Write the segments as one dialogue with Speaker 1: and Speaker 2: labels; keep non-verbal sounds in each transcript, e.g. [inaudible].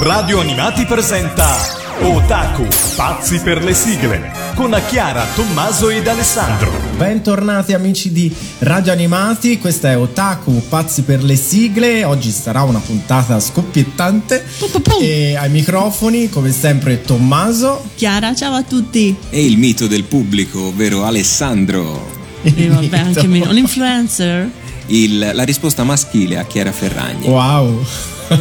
Speaker 1: Radio Animati presenta Otaku, pazzi per le sigle, con Chiara, Tommaso ed Alessandro.
Speaker 2: Bentornati amici di Radio Animati, questa è Otaku, pazzi per le sigle. Oggi sarà una puntata scoppiettante. E ai microfoni, come sempre, Tommaso.
Speaker 3: Chiara, ciao a tutti.
Speaker 4: E il mito del pubblico, ovvero Alessandro.
Speaker 3: E vabbè, anche meno. L'influencer.
Speaker 4: Il, la risposta maschile a Chiara Ferragni.
Speaker 2: Wow.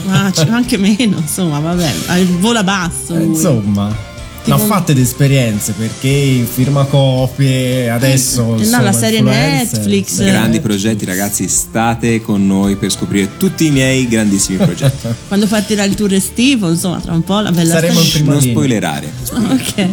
Speaker 3: Ah, anche meno, insomma, vabbè, vola basso.
Speaker 2: Eh, insomma. Ne ho fatte di esperienze perché firma copie adesso.
Speaker 3: Eh, no, la serie Netflix.
Speaker 4: Grandi progetti, ragazzi. State con noi per scoprire tutti i miei grandissimi progetti. [laughs]
Speaker 3: Quando partirà il tour estivo, insomma, tra un po' la bella
Speaker 2: Saremo in prima
Speaker 4: Non spoilerare.
Speaker 3: ok.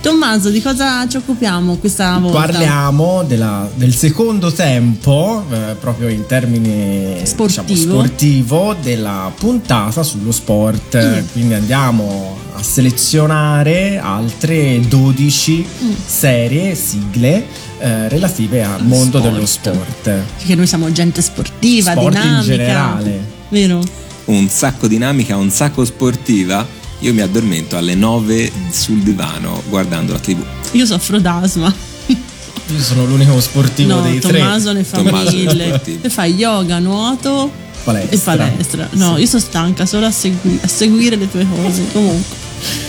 Speaker 3: Tommaso, di cosa ci occupiamo questa volta?
Speaker 2: Parliamo della, del secondo tempo, eh, proprio in termini
Speaker 3: sportivo.
Speaker 2: Diciamo, sportivo, della puntata sullo sport. Mm. Quindi andiamo a selezionare altre 12 mm. serie, sigle eh, relative al mondo sport. dello sport.
Speaker 3: Perché noi siamo gente sportiva,
Speaker 2: sport
Speaker 3: dinamica.
Speaker 2: in generale.
Speaker 3: Vero?
Speaker 4: Un sacco dinamica, un sacco sportiva. Io mi addormento alle 9 sul divano guardando la TV.
Speaker 3: Io soffro d'asma.
Speaker 2: Io sono l'unico sportivo
Speaker 3: no,
Speaker 2: dei
Speaker 3: Tommaso
Speaker 2: tre.
Speaker 3: ne fa Tommaso mille. Ne fa yoga, nuoto
Speaker 2: palestra.
Speaker 3: e palestra. No, sì. io sono stanca solo a, segui- a seguire le tue cose. Comunque.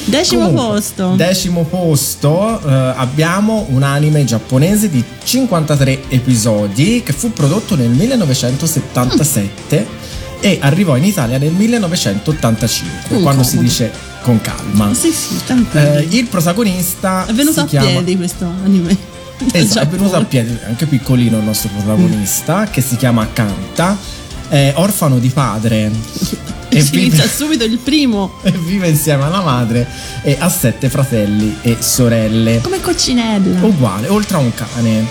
Speaker 3: Decimo
Speaker 2: Comunque,
Speaker 3: posto.
Speaker 2: Decimo posto eh, abbiamo un anime giapponese di 53 episodi che fu prodotto nel 1977 mm. e arrivò in Italia nel 1985, mm, quando si dice con calma.
Speaker 3: Sì, sì,
Speaker 2: eh, il protagonista
Speaker 3: è venuto a
Speaker 2: chiama...
Speaker 3: piedi questo anime.
Speaker 2: Esatto, è venuto a piedi, anche piccolino il nostro protagonista, mm. che si chiama Kanta, è orfano di padre
Speaker 3: e si vive, inizia subito il primo. [laughs]
Speaker 2: E vive insieme alla madre e ha sette fratelli e sorelle.
Speaker 3: Come coccinella.
Speaker 2: Uguale, oltre a un cane.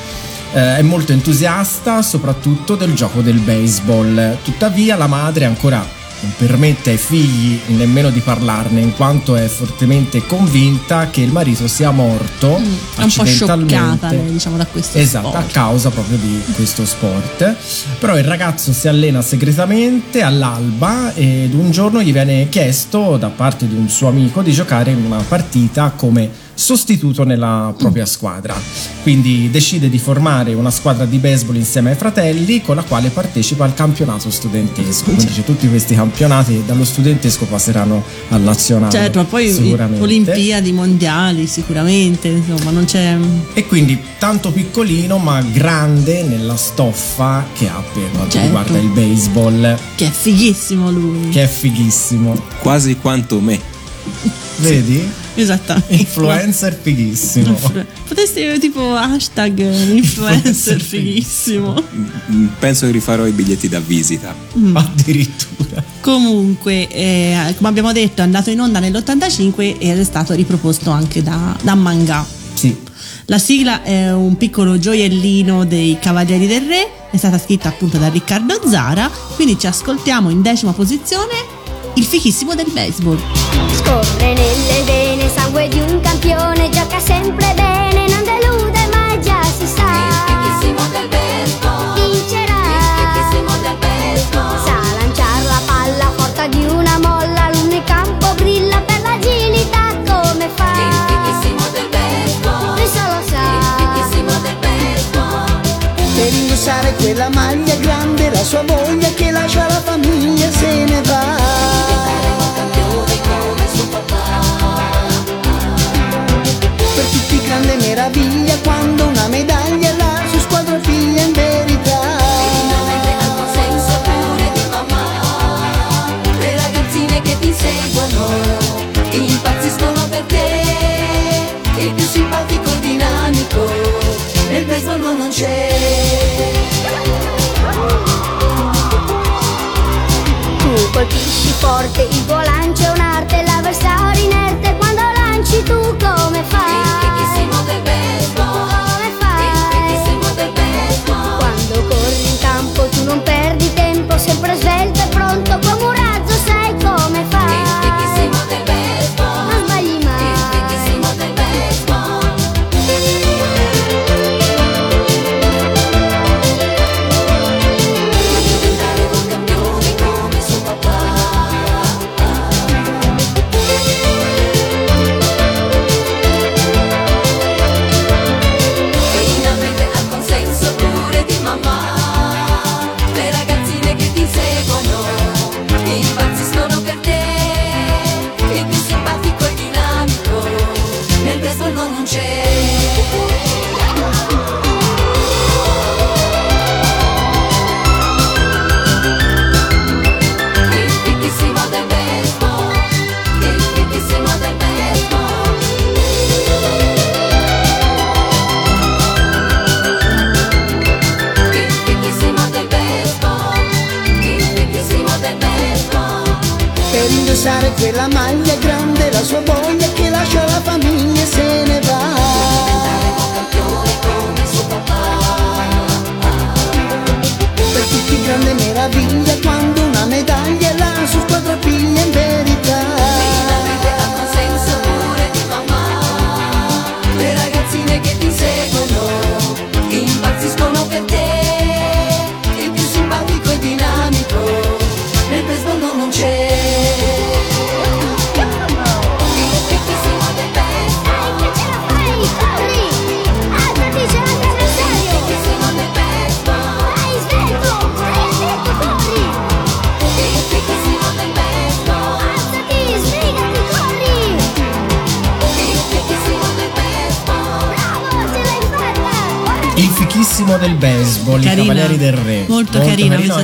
Speaker 2: Eh, è molto entusiasta soprattutto del gioco del baseball. Tuttavia la madre è ancora non permette ai figli nemmeno di parlarne in quanto è fortemente convinta che il marito sia morto mm,
Speaker 3: è un po' scioccata diciamo da questo
Speaker 2: esatto
Speaker 3: sport.
Speaker 2: a causa proprio di questo sport però il ragazzo si allena segretamente all'alba ed un giorno gli viene chiesto da parte di un suo amico di giocare in una partita come sostituto nella propria squadra. Quindi decide di formare una squadra di baseball insieme ai fratelli con la quale partecipa al campionato studentesco. Quindi c'è tutti questi campionati dallo studentesco passeranno al nazionale.
Speaker 3: Certo, poi Olimpiadi mondiali sicuramente, insomma, non c'è
Speaker 2: E quindi tanto piccolino ma grande nella stoffa che ha per quanto certo. riguarda il baseball.
Speaker 3: Che è fighissimo lui.
Speaker 2: Che è fighissimo.
Speaker 4: Quasi quanto me.
Speaker 2: Vedi?
Speaker 3: Esattamente.
Speaker 2: Influencer fighissimo.
Speaker 3: Influ- Potresti tipo hashtag influencer fighissimo.
Speaker 4: Penso che rifarò i biglietti da visita.
Speaker 2: Mm. [laughs] Addirittura.
Speaker 3: Comunque, eh, come abbiamo detto, è andato in onda nell'85 ed è stato riproposto anche da, da manga.
Speaker 2: Sì.
Speaker 3: La sigla è un piccolo gioiellino dei Cavalieri del Re, è stata scritta appunto da Riccardo Zara, quindi ci ascoltiamo in decima posizione il fichissimo del baseball.
Speaker 5: Scorre nelle vene sangue di un campione, gioca sempre bene, non delude mai già si sa.
Speaker 6: Il fichissimo del baseball.
Speaker 5: Vincerà.
Speaker 6: Il fichissimo del baseball.
Speaker 5: Sa lanciare la palla forte di una molla, nel campo brilla per l'agilità come fa.
Speaker 6: Il fichissimo del baseball.
Speaker 5: Lui solo sa.
Speaker 6: Il fichissimo del baseball.
Speaker 7: Per indossare quella maglia grande, la sua voglia che lascia la famiglia
Speaker 6: baseball non c'è.
Speaker 5: Tu colpisci forte, il lancio è un'arte, l'avversario inerte quando lanci tu come fai?
Speaker 6: del baseball
Speaker 5: Come fai?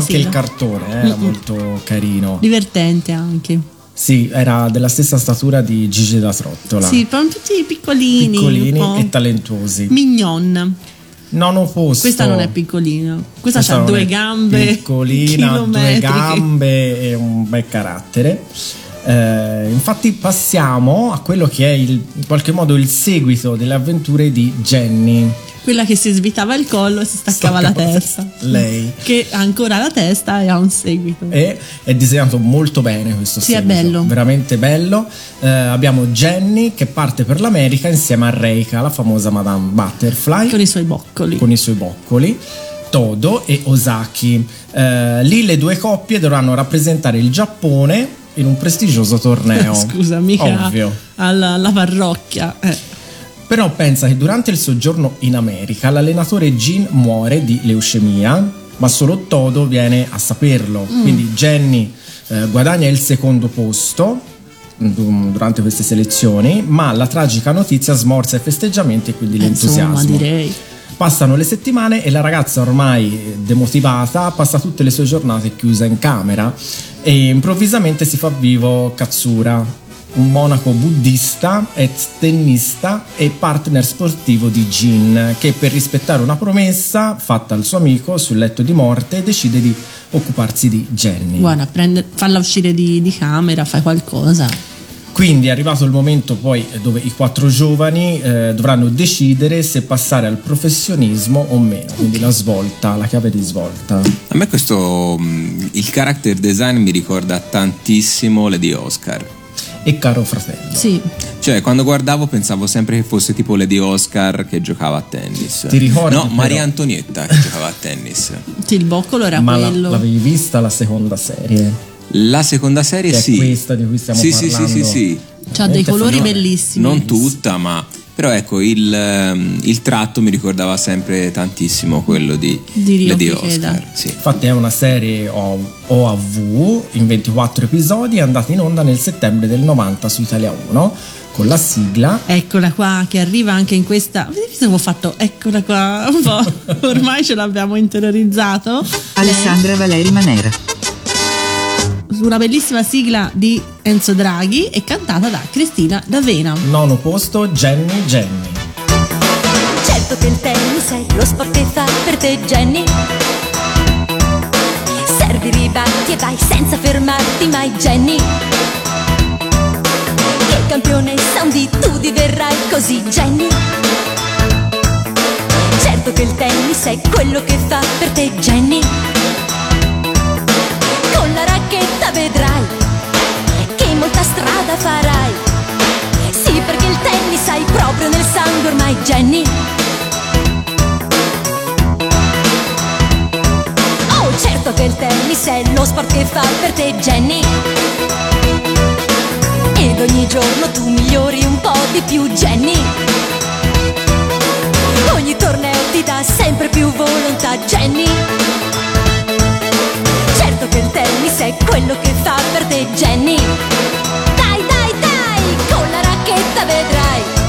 Speaker 2: Anche il cartone, eh, era molto carino.
Speaker 3: Divertente anche.
Speaker 2: Sì, era della stessa statura di Gigi da Trottola.
Speaker 3: Sì, proprio tutti piccolini.
Speaker 2: Piccolini e talentuosi.
Speaker 3: Mignon.
Speaker 2: Nono posto.
Speaker 3: Questa non è piccolina. Questa,
Speaker 2: Questa
Speaker 3: ha due gambe.
Speaker 2: Piccolina, due gambe e un bel carattere. Eh, infatti passiamo a quello che è il- in qualche modo il seguito delle avventure di Jenny.
Speaker 3: Quella che si svitava il collo e si staccava la
Speaker 2: Staccava la
Speaker 3: testa.
Speaker 2: Lei.
Speaker 3: Che ha ancora la testa e ha un seguito.
Speaker 2: E è disegnato molto bene questo
Speaker 3: Sì, è
Speaker 2: seguito,
Speaker 3: bello.
Speaker 2: veramente bello. Eh, abbiamo Jenny che parte per l'America insieme a Reika, la famosa Madame Butterfly.
Speaker 3: Con i suoi boccoli.
Speaker 2: con i suoi boccoli, Todo e Osaki. Eh, lì le due coppie dovranno rappresentare il Giappone in un prestigioso torneo. [laughs]
Speaker 3: Scusa, mica
Speaker 2: Ovvio.
Speaker 3: alla, alla parrocchia. Eh.
Speaker 2: Però pensa che durante il soggiorno in America l'allenatore Jin muore di leucemia, ma solo Todo viene a saperlo.
Speaker 3: Mm.
Speaker 2: Quindi Jenny eh, guadagna il secondo posto mm, durante queste selezioni, ma la tragica notizia smorza i festeggiamenti e quindi
Speaker 3: Eh, Insomma,
Speaker 2: l'entusiasmo.
Speaker 3: direi.
Speaker 2: Passano le settimane e la ragazza ormai demotivata passa tutte le sue giornate chiusa in camera e improvvisamente si fa vivo Katsura, un monaco buddista, ex tennista e partner sportivo di Jin, che per rispettare una promessa fatta al suo amico sul letto di morte decide di occuparsi di Jenny.
Speaker 3: Guarda, prende, falla uscire di, di camera, fai qualcosa.
Speaker 2: Quindi è arrivato il momento poi dove i quattro giovani eh, dovranno decidere se passare al professionismo o meno, quindi la svolta, la chiave di svolta.
Speaker 4: A me questo mh, il character design mi ricorda tantissimo Lady Oscar.
Speaker 2: E caro fratello,
Speaker 3: Sì,
Speaker 4: Cioè, quando guardavo pensavo sempre che fosse tipo Lady Oscar che giocava a tennis.
Speaker 2: Ti ricordi
Speaker 4: No,
Speaker 2: però?
Speaker 4: Maria Antonietta che giocava a tennis. [laughs]
Speaker 3: sì, il boccolo era
Speaker 2: ma
Speaker 3: quello.
Speaker 2: l'avevi vista la seconda serie?
Speaker 4: La seconda serie
Speaker 2: Che è
Speaker 4: sì.
Speaker 2: questa di cui stiamo
Speaker 4: sì, Sì,
Speaker 2: parlando.
Speaker 4: sì, sì, sì.
Speaker 3: C'ha dei colori bellissimi.
Speaker 4: Non tutta, ma però ecco, il, ehm, il tratto mi ricordava sempre tantissimo quello di,
Speaker 3: Di
Speaker 4: Lady. Oscar. Sì.
Speaker 2: Infatti è una serie O- OAV in 24 episodi, è andata in onda nel settembre del 90 su Italia 1 con la sigla
Speaker 3: Eccola qua, che arriva anche in questa. Visto come ho fatto? Eccola qua, un po'. [laughs] Ormai ce l'abbiamo interiorizzato.
Speaker 8: Alessandra Valeri Manera.
Speaker 3: Una bellissima sigla di Enzo Draghi e cantata da Cristina D'Avena.
Speaker 2: nono posto Jenny Jenny.
Speaker 9: Certo che il tennis è lo sport che fa per te Jenny Servi, ribatti e vai senza fermarti mai Jenny Che campione Sondi tu diverrai così Jenny Certo che il tennis è quello che fa per te Jenny Racchetta vedrai che molta strada farai. Sì perché il tennis hai proprio nel sangue ormai Jenny. Oh certo che il tennis è lo sport che fa per te Jenny. Ed ogni giorno tu migliori un po' di più Jenny. Ogni torneo ti dà sempre più volontà Jenny Il tennis è quello che fa per te Jenny. Dai dai dai con la racchetta vedrai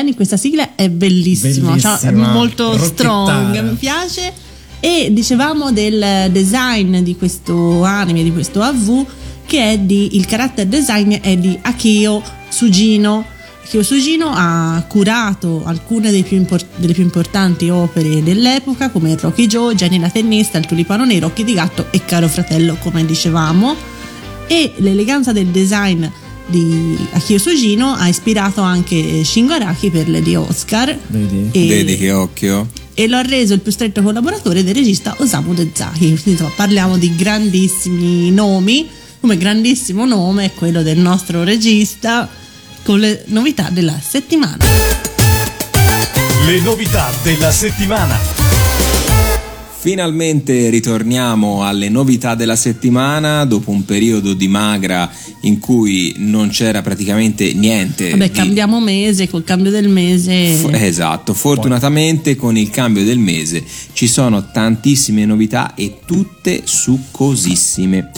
Speaker 9: Jenny,
Speaker 3: questa sigla è bellissima, cioè,
Speaker 2: Bellissima,
Speaker 3: molto strong,
Speaker 2: rocchettara.
Speaker 3: mi piace. E dicevamo del design di questo anime, di questo AV, che è di, il character design è di Akio Sugino. Akio Sugino ha curato alcune più impor- delle più importanti opere dell'epoca, come Rocky Joe, Jenny la tennista, Il tulipano nero, Occhi di gatto e Caro fratello, come dicevamo e l'eleganza del design di Akio Sugino ha ispirato anche Shingo Araki per Lady Oscar
Speaker 2: Vedi?
Speaker 3: e,
Speaker 4: Vedi che occhio?
Speaker 3: e lo ha reso il più stretto collaboratore del regista Osamu Dezaki insomma, parliamo di grandissimi nomi come grandissimo nome è quello del nostro regista con le novità della settimana
Speaker 1: Le novità della settimana.
Speaker 4: Finalmente ritorniamo alle novità della settimana dopo un periodo di magra in cui non c'era praticamente niente.
Speaker 3: vabbè
Speaker 4: di-
Speaker 3: cambiamo mese col cambio del mese
Speaker 4: F- esatto, fortunatamente con il cambio del mese ci sono tantissime novità e tutte succosissime.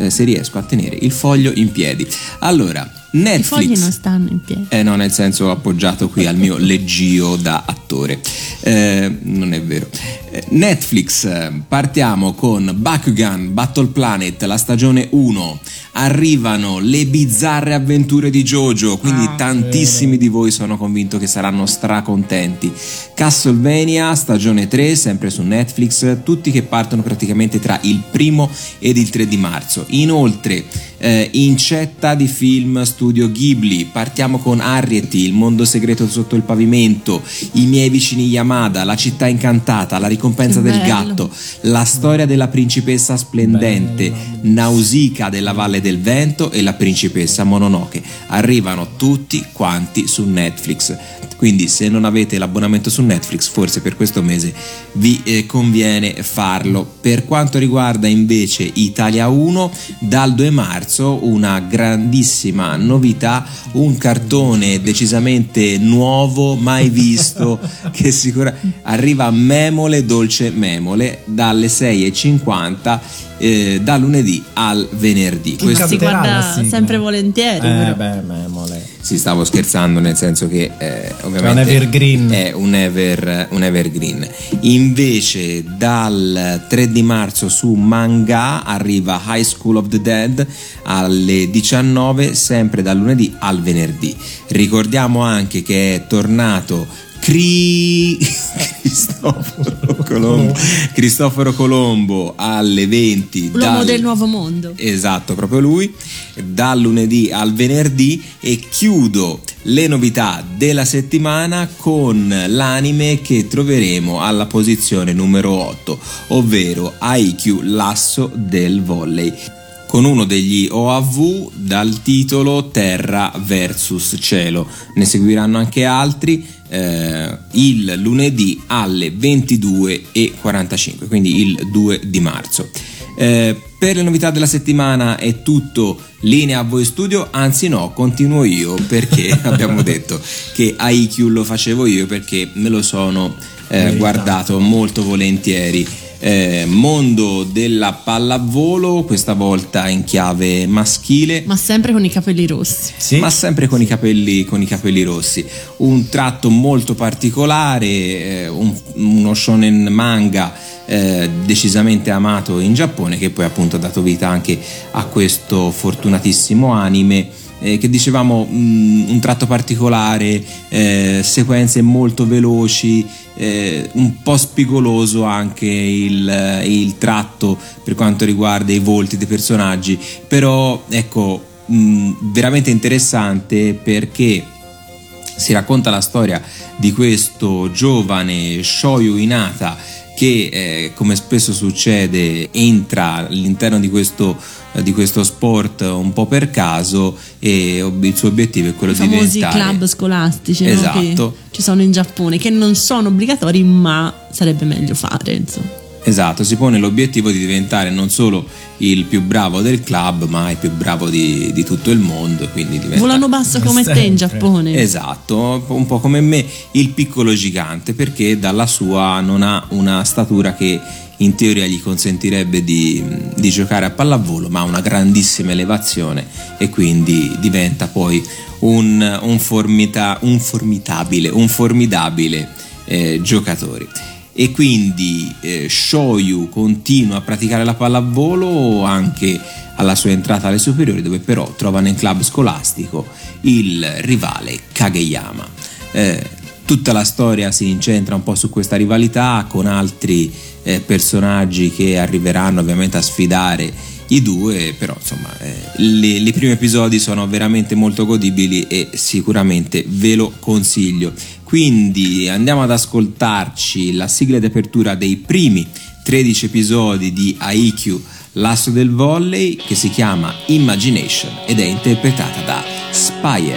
Speaker 4: Eh, se riesco a tenere il foglio in piedi. Allora,
Speaker 3: i
Speaker 4: Netflix.
Speaker 3: fogli non stanno in piedi
Speaker 4: Eh no, nel senso appoggiato qui al mio leggio da attore. Eh, non è vero. Eh, Netflix, eh, partiamo con Bakugan Battle Planet, la stagione 1. Arrivano le bizzarre avventure di Jojo, quindi
Speaker 2: Ah,
Speaker 4: tantissimi di voi sono convinto che saranno stracontenti. Castlevania, stagione 3, sempre su Netflix, tutti che partono praticamente tra il primo ed il 3 di marzo. Inoltre, eh, incetta di film studio Ghibli, partiamo con Arrietty, Il mondo segreto sotto il pavimento, I miei vicini Yamada, La città incantata, La ricompensa del
Speaker 3: bello.
Speaker 4: gatto, La storia della principessa splendente, Nausicaa della valle del vento e La principessa Mononoke. Arrivano tutti quanti su Netflix. Quindi se non avete l'abbonamento su Netflix, forse per questo mese vi eh, conviene farlo. Per quanto riguarda invece Italia 1, dal 2 marzo una grandissima novità, un cartone decisamente nuovo, mai visto, [laughs] che sicuramente arriva a Memole Dolce Memole dalle 6.50 eh, da lunedì al venerdì.
Speaker 2: Chi
Speaker 4: Questo-
Speaker 3: si guarda sempre volentieri
Speaker 2: Eh, beh, memole.
Speaker 4: Sì, stavo scherzando nel senso che eh, ovviamente
Speaker 2: È un evergreen.
Speaker 4: È un, ever- un evergreen. Invece dal 3 di marzo su Manga arriva High School of the Dead alle 19, sempre dal lunedì al venerdì. Ricordiamo anche che è tornato Cri... [laughs] Cristoforo Colombo, Cristoforo Colombo alle 20
Speaker 3: l'uomo
Speaker 4: dal-
Speaker 3: del nuovo mondo.
Speaker 4: Esatto, proprio lui, dal lunedì al venerdì. E chiudo le novità della settimana con l'anime che troveremo alla posizione numero 8, ovvero IQ Lasso del Volley. Con uno degli OAV dal titolo Terra vs Cielo. Ne seguiranno anche altri eh, il lunedì alle 22.45, quindi il 2 di marzo. Eh, per le novità della settimana è tutto linea a voi studio, anzi no, continuo io perché [laughs] abbiamo detto che IQ lo facevo io perché me lo sono eh, guardato molto volentieri. Eh, mondo della pallavolo, questa volta in chiave maschile
Speaker 3: ma sempre con i capelli rossi
Speaker 2: Sì.
Speaker 4: ma sempre con i capelli, con i capelli rossi. Un tratto molto particolare, eh, un- uno shonen manga eh, decisamente amato in Giappone, che poi appunto ha dato vita anche a questo fortunatissimo anime. eh, che dicevamo mh, un tratto particolare, eh, sequenze molto veloci, eh, un po' spigoloso anche il, il tratto per quanto riguarda i volti dei personaggi, però ecco mh, veramente interessante perché si racconta la storia di questo giovane Shoyu Inata che eh, come spesso succede entra all'interno di questo, eh, di questo sport un po' per caso e il suo obiettivo è quello
Speaker 3: i
Speaker 4: di
Speaker 3: famosi
Speaker 4: diventare
Speaker 3: club scolastici no?
Speaker 4: Esatto.
Speaker 3: che ci sono in Giappone che non sono obbligatori ma sarebbe meglio fare insomma
Speaker 10: Esatto, si pone l'obiettivo di diventare non solo il più bravo del club, ma il più bravo di, di tutto il mondo. Quindi diventa...
Speaker 3: Volano basso come te in Giappone.
Speaker 10: Esatto, un po' come me, il piccolo gigante, perché dalla sua non ha una statura che in teoria gli consentirebbe di, di giocare a pallavolo, ma ha una grandissima elevazione e quindi diventa poi un, un, formita- un formidabile, un formidabile eh, giocatore. E quindi eh, Shoyu continua a praticare la pallavolo anche alla sua entrata alle superiori, dove però trova nel club scolastico il rivale Kageyama. Eh, tutta la storia si incentra un po' su questa rivalità con altri eh, personaggi che arriveranno ovviamente a sfidare i due, però insomma eh, le, i primi episodi sono veramente molto godibili e sicuramente ve lo consiglio. Quindi andiamo ad ascoltarci la sigla di apertura dei primi 13 episodi di Aikyu, l'asso del volley, che si chiama Imagination ed è interpretata da Spire.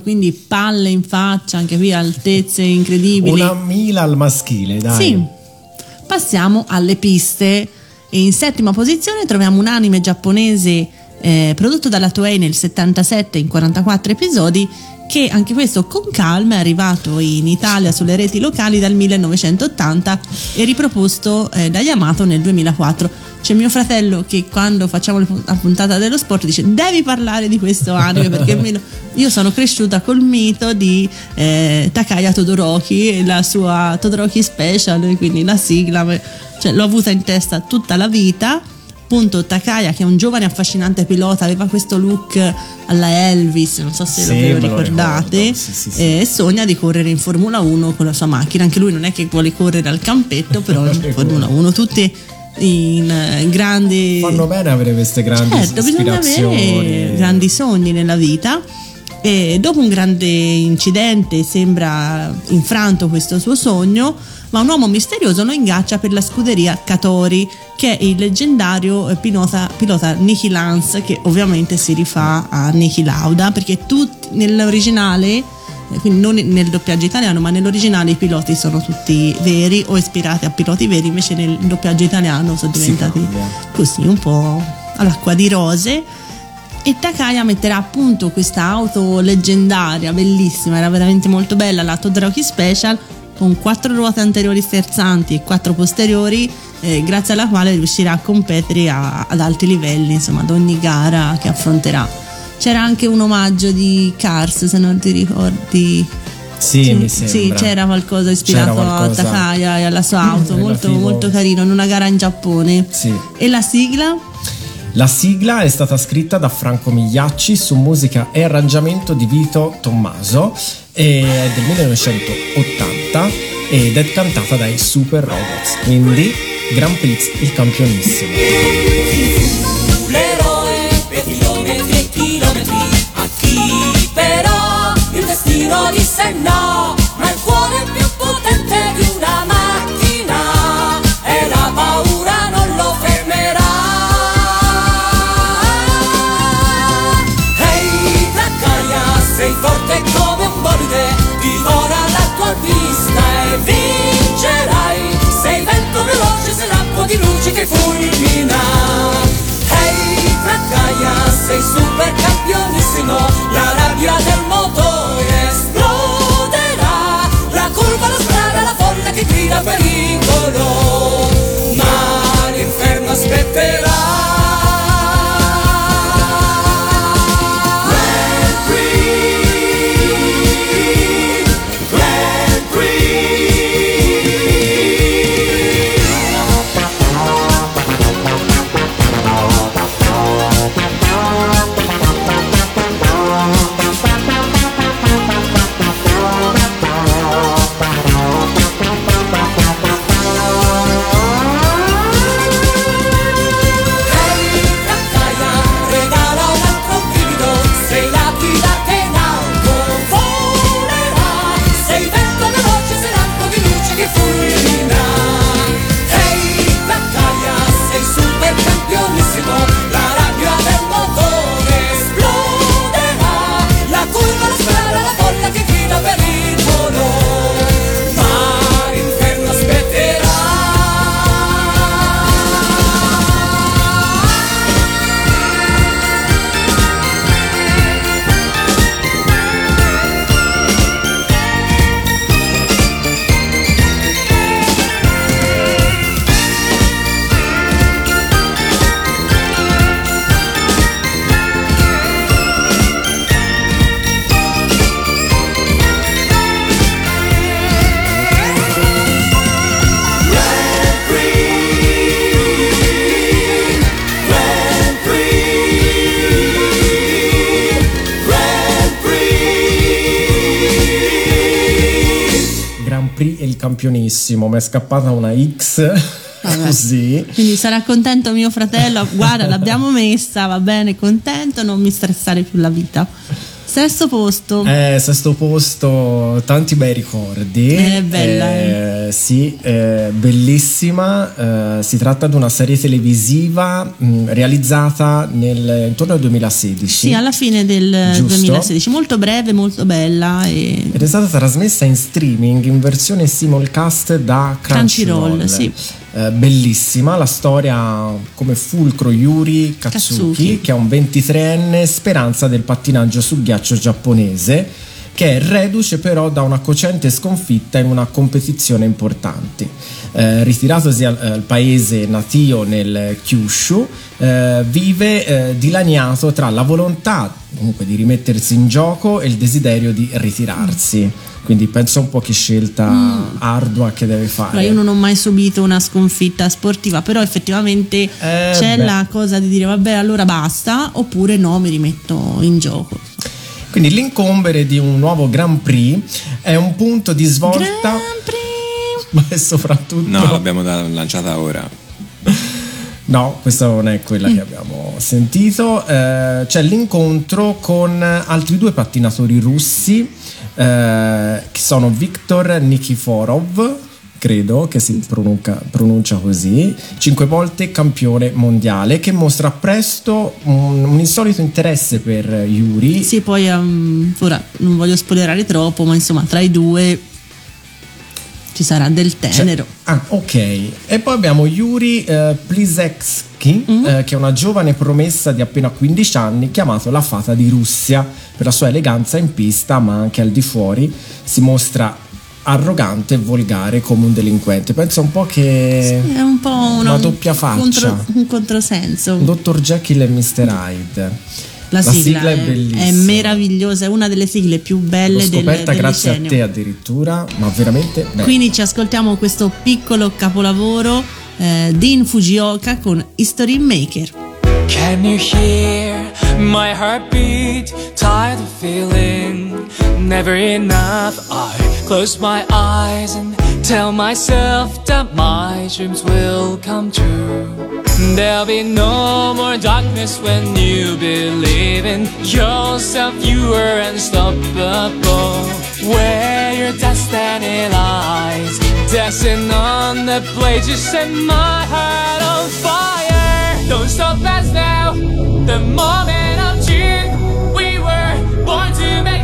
Speaker 3: Quindi palle in faccia, anche qui altezze incredibili.
Speaker 2: Una mila al maschile, dai.
Speaker 3: Sì. Passiamo alle piste. E in settima posizione troviamo un anime giapponese eh, prodotto dalla Toei nel 77 in 44 episodi che anche questo con calma è arrivato in Italia sulle reti locali dal 1980 e riproposto eh, da Yamato nel 2004. C'è mio fratello che quando facciamo la puntata dello sport dice devi parlare di questo anime perché [laughs] me lo- io sono cresciuta col mito di eh, Takaya Todoroki e la sua Todoroki Special, quindi la sigla, cioè, l'ho avuta in testa tutta la vita. Appunto, Takaya, che è un giovane affascinante pilota, aveva questo look alla Elvis, non so se
Speaker 2: Sì,
Speaker 3: lo ricordate,
Speaker 2: sì, sì, sì.
Speaker 3: e sogna di correre in Formula 1 con la sua macchina. Anche lui non è che vuole correre al campetto, però [laughs] in Formula 1 tutti in eh, grandi
Speaker 2: Fanno bene avere queste grandi
Speaker 3: certo, bisogna avere grandi sogni nella vita. E dopo un grande incidente sembra infranto questo suo sogno, ma un uomo misterioso lo ingaggia per la scuderia Catori, che è il leggendario eh, pilota, pilota Niki Lance, che ovviamente si rifà a Niki Lauda, perché tutti nell'originale eh, quindi non nel doppiaggio italiano, ma nell'originale i piloti sono tutti veri o ispirati a piloti veri, invece nel doppiaggio italiano sono diventati così un po' all'acqua di rose. E Takaya metterà appunto questa auto leggendaria, bellissima, era veramente molto bella, la Todoroki Special, con quattro ruote anteriori sterzanti e quattro posteriori, eh, grazie alla quale riuscirà a competere a- ad alti livelli, insomma, ad ogni gara che affronterà. C'era anche un omaggio di Cars, se non ti ricordi.
Speaker 2: Sì, mi
Speaker 3: sì,
Speaker 2: sembra.
Speaker 3: c'era qualcosa ispirato
Speaker 2: C'era qualcosa.
Speaker 3: a Takaya e alla sua auto, molto, molto carino, in una gara in Giappone.
Speaker 2: Sì.
Speaker 3: E la sigla?
Speaker 2: La sigla è stata scritta da Franco Migliacci su musica e arrangiamento di Vito Tommaso è del 1980 ed è cantata dai Super Robots, quindi Grand Prix il campionissimo.
Speaker 10: l'eroe per chilometri e chilometri a chi però il destino disse no ma il cuore più potente di una macchina e la paura non lo fermerà ehi Takaya sei forte come Takaya sei campionissimo,
Speaker 2: mi è scappata una X
Speaker 3: Vabbè. [laughs]
Speaker 2: così.
Speaker 3: Quindi sarà contento mio fratello, guarda l'abbiamo messa, va bene, contento, non mi stressare più la vita. Sesto posto.
Speaker 2: Eh, sesto posto, tanti bei ricordi.
Speaker 3: È bella,
Speaker 2: Eh, sì, eh, bellissima. Eh, si tratta di una serie televisiva mh, realizzata nel, intorno al 2016.
Speaker 3: Sì, alla fine del
Speaker 2: Giusto.
Speaker 3: 2016, molto breve, molto bella e
Speaker 2: Ed è stata trasmessa in streaming in versione simulcast da Crunchyroll.
Speaker 3: Crunchyroll, sì.
Speaker 2: Eh, bellissima, la storia come fulcro Yuri Katsuki,
Speaker 3: Katsuki.
Speaker 2: che è un 23enne speranza del pattinaggio sul ghiaccio giapponese, che è reduce però da una cocente sconfitta in una competizione importante. Eh, ritiratosi al, al paese natio nel Kyushu, eh, vive eh, dilaniato tra la volontà comunque di rimettersi in gioco e il desiderio di ritirarsi. Quindi penso un po' che scelta ardua che deve fare.
Speaker 3: Allora, io non ho mai subito una sconfitta sportiva, però effettivamente c'è
Speaker 2: beh.
Speaker 3: la cosa di dire vabbè allora basta, oppure no, mi rimetto in gioco.
Speaker 2: Quindi l'incombere di un nuovo Grand Prix è un punto di svolta,
Speaker 3: Grand Prix!
Speaker 2: ma soprattutto
Speaker 4: No, l'abbiamo lanciata ora.
Speaker 2: No, questa non è quella
Speaker 3: Mm.
Speaker 2: che abbiamo sentito. Eh, c'è l'incontro con altri due pattinatori russi eh, che sono Viktor Nikiforov, credo che si pronuncia, pronuncia così, cinque volte campione mondiale, che mostra presto un, un insolito interesse per Yuri.
Speaker 3: Sì, poi ehm, ora non voglio spoilerare troppo, ma insomma, tra i due ci sarà del tenero.
Speaker 2: Ah, ok. E poi abbiamo Yuri eh, Pliseksky, eh, che è una giovane promessa di appena 15 anni, chiamato la fata di Russia per la sua eleganza in pista, ma anche al di fuori. Si mostra arrogante e volgare come un delinquente. Penso un po' che.
Speaker 3: È un po' una,
Speaker 2: Una doppia faccia.
Speaker 3: contro- un controsenso.
Speaker 2: Dr. Jekyll e Mr. Hyde.
Speaker 3: La sigla,
Speaker 2: è
Speaker 3: è,
Speaker 2: bellissima.
Speaker 3: è meravigliosa, è una delle sigle più
Speaker 2: L'ho
Speaker 3: belle del,
Speaker 2: scoperta
Speaker 3: del
Speaker 2: grazie
Speaker 3: decennio.
Speaker 2: a te addirittura, ma veramente bella.
Speaker 3: Quindi ci ascoltiamo questo piccolo capolavoro eh, di Fujioka con History Maker.
Speaker 11: Can you hear my heartbeat? Tired of feeling never enough. I close my eyes and tell myself that my dreams will come true. There'll be no more darkness when you believe in yourself. You are unstoppable. Where your destiny lies, dancing on the blade, you set my heart on fire. Don't stop us now. The moment of truth, we were born to make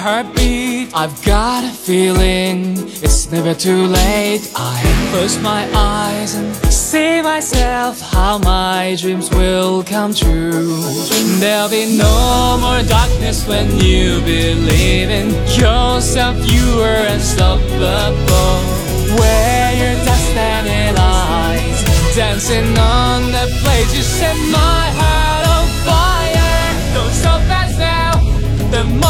Speaker 11: heartbeat? I've got a feeling it's never too late. I close my eyes and see myself how my dreams will come true. There'll be no more darkness when you believe in yourself. You are unstoppable. Where your destiny lies, dancing on the blade, you set my heart on fire. Don't stop us now. The moment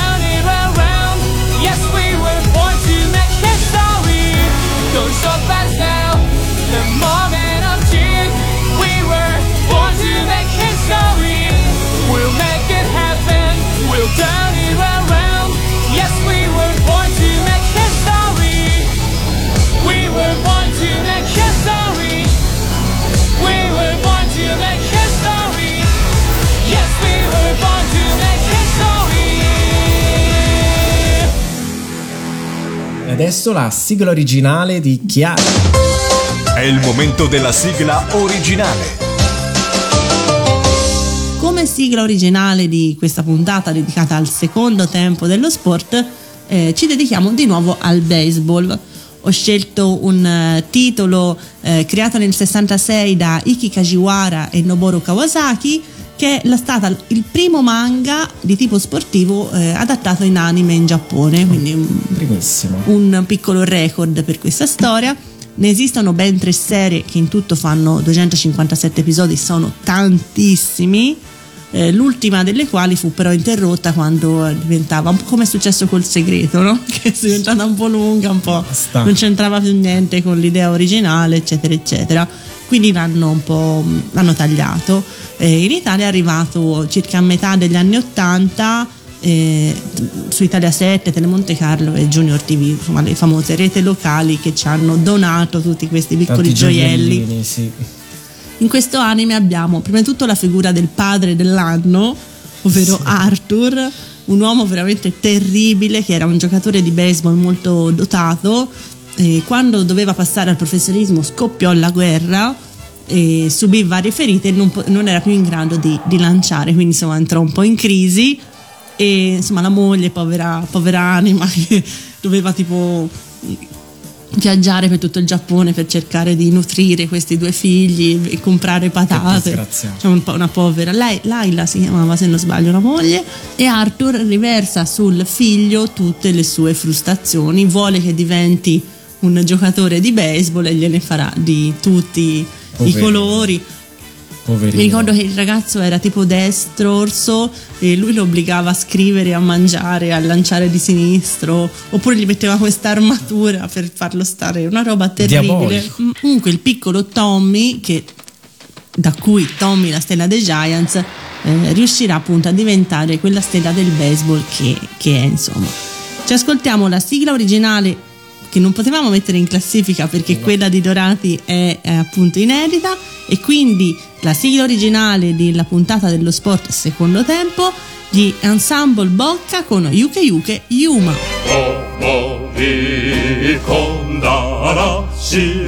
Speaker 2: adesso la sigla originale di Chiara.
Speaker 1: È il momento della sigla originale.
Speaker 3: Come sigla originale di questa puntata dedicata al secondo tempo dello sport, eh, ci dedichiamo di nuovo al baseball. Ho scelto un eh, titolo eh, creato nel 66 da Iki Kajiwara e Noboru Kawasaki, che è stata il primo manga di tipo sportivo eh, adattato in anime in Giappone, quindi un un piccolo record per questa storia. Ne esistono ben tre serie che in tutto fanno 257 episodi, sono tantissimi. eh, l'ultima delle quali fu però interrotta quando diventava un po' come è successo col segreto, no? [laughs] Che è diventata un po' lunga, un po'
Speaker 2: Basta.
Speaker 3: non c'entrava più niente con l'idea originale, eccetera, eccetera. Quindi l'hanno un po' l'hanno tagliato. Eh, in Italia è arrivato circa a metà degli anni 80 eh, su Italia 7, Telemonte Carlo e Junior TV, insomma le famose rete locali che ci hanno donato tutti questi piccoli
Speaker 2: Tanti
Speaker 3: gioielli.
Speaker 2: sì.
Speaker 3: In questo anime abbiamo prima di tutto la figura del padre dell'anno, ovvero Arthur, un uomo veramente terribile che era un giocatore di baseball molto dotato. E quando doveva passare al professionismo scoppiò la guerra e subì varie ferite e non, non era più in grado di, di lanciare, quindi insomma entrò un po' in crisi e insomma la moglie, povera, povera anima, [laughs] che doveva tipo viaggiare per tutto il Giappone per cercare di nutrire questi due figli e comprare patate. Cioè un po' una povera. Lei, Laila si chiamava se non sbaglio la moglie e Arthur riversa sul figlio tutte le sue frustrazioni, vuole che diventi un giocatore di baseball e gliene farà di tutti i
Speaker 2: Poverino.
Speaker 3: colori.
Speaker 2: Poverino.
Speaker 3: Mi ricordo che il ragazzo era tipo destro, orso, e lui lo obbligava a scrivere, a mangiare, a lanciare di sinistro, oppure gli metteva questa armatura per farlo stare, una roba terribile.
Speaker 2: Diabolico.
Speaker 3: Mm, Comunque il piccolo Tommy, che, da cui Tommy la stella dei Giants, eh, riuscirà appunto a diventare quella stella del baseball che, che è, insomma. Ci ascoltiamo la sigla originale che non potevamo mettere in classifica perché quella di Dorati è, è appunto inedita e quindi la sigla originale della puntata dello sport secondo tempo gli Ensemble Bocca con Yuke Yuke Yuma.
Speaker 12: 思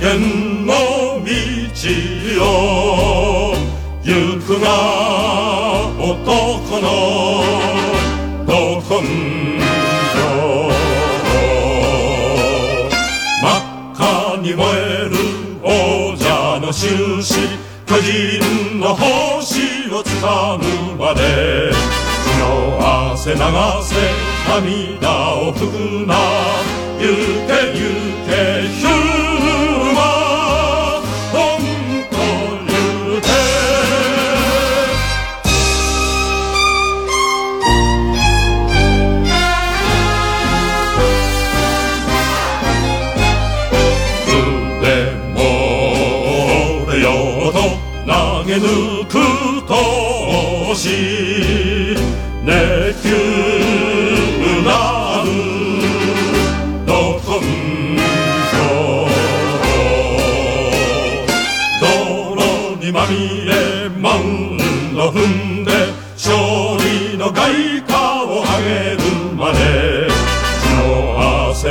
Speaker 12: 巨人の星をつかむまで血の汗流せ涙を拭くな。行け行け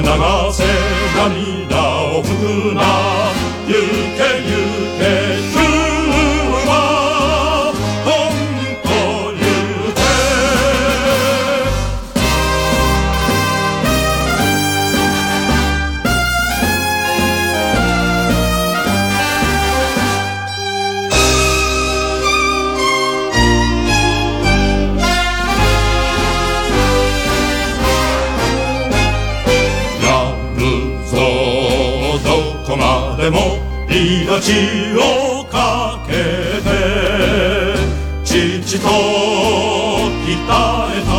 Speaker 12: 流せ涙を拭くな。命をかけて父と鍛えた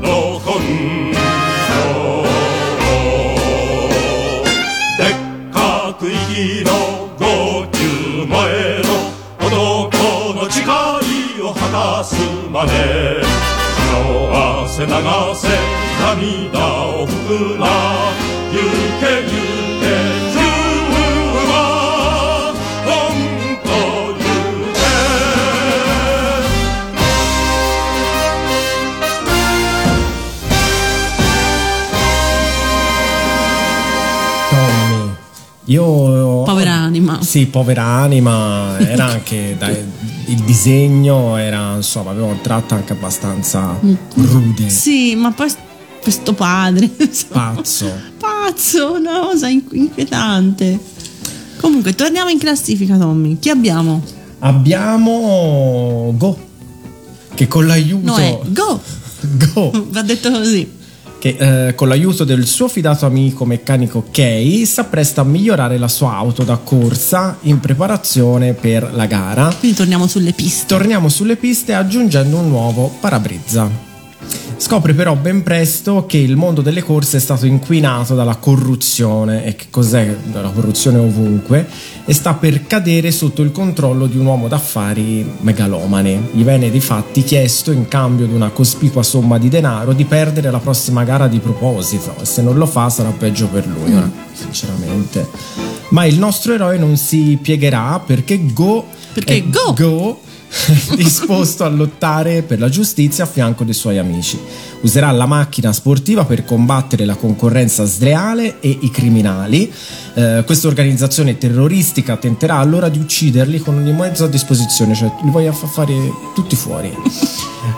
Speaker 12: ど根性でっかく息の号泣燃えろ男の誓いを果たすまで血の汗流せ涙を拭くな。行け行け。
Speaker 2: Io.
Speaker 3: Povera anima.
Speaker 2: Sì, povera anima. Era anche. [laughs] dai, il disegno era, insomma, aveva un tratto anche abbastanza rude.
Speaker 3: Sì, ma poi questo padre, [laughs] insomma,
Speaker 2: Pazzo.
Speaker 3: pazzo, una cosa inqu- inquietante. Comunque, torniamo in classifica, Tommy. Chi abbiamo?
Speaker 2: Abbiamo Go. Che con l'aiuto.
Speaker 3: No, è Go! [laughs]
Speaker 2: Go.
Speaker 3: Va detto così.
Speaker 2: Che eh, con l'aiuto del suo fidato amico meccanico Kay si appresta a migliorare la sua auto da corsa in preparazione per la gara.
Speaker 3: Quindi torniamo sulle piste.
Speaker 2: Torniamo sulle piste aggiungendo un nuovo parabrezza. Scopre però ben presto che il mondo delle corse è stato inquinato dalla corruzione e che cos'è la corruzione ovunque e sta per cadere sotto il controllo di un uomo d'affari megalomane. Gli viene di fatti chiesto in cambio di una cospicua somma di denaro di perdere la prossima gara di proposito e se non lo fa sarà peggio per lui, eh, sinceramente. Ma il nostro eroe non si piegherà perché Go
Speaker 3: Perché
Speaker 2: è
Speaker 3: Go? [laughs]
Speaker 2: disposto a lottare per la giustizia a fianco dei suoi amici. Userà la macchina sportiva per combattere la concorrenza sleale e i criminali. Eh, questa organizzazione terroristica tenterà allora di ucciderli con ogni mezzo a disposizione, cioè li voglio far fare tutti fuori.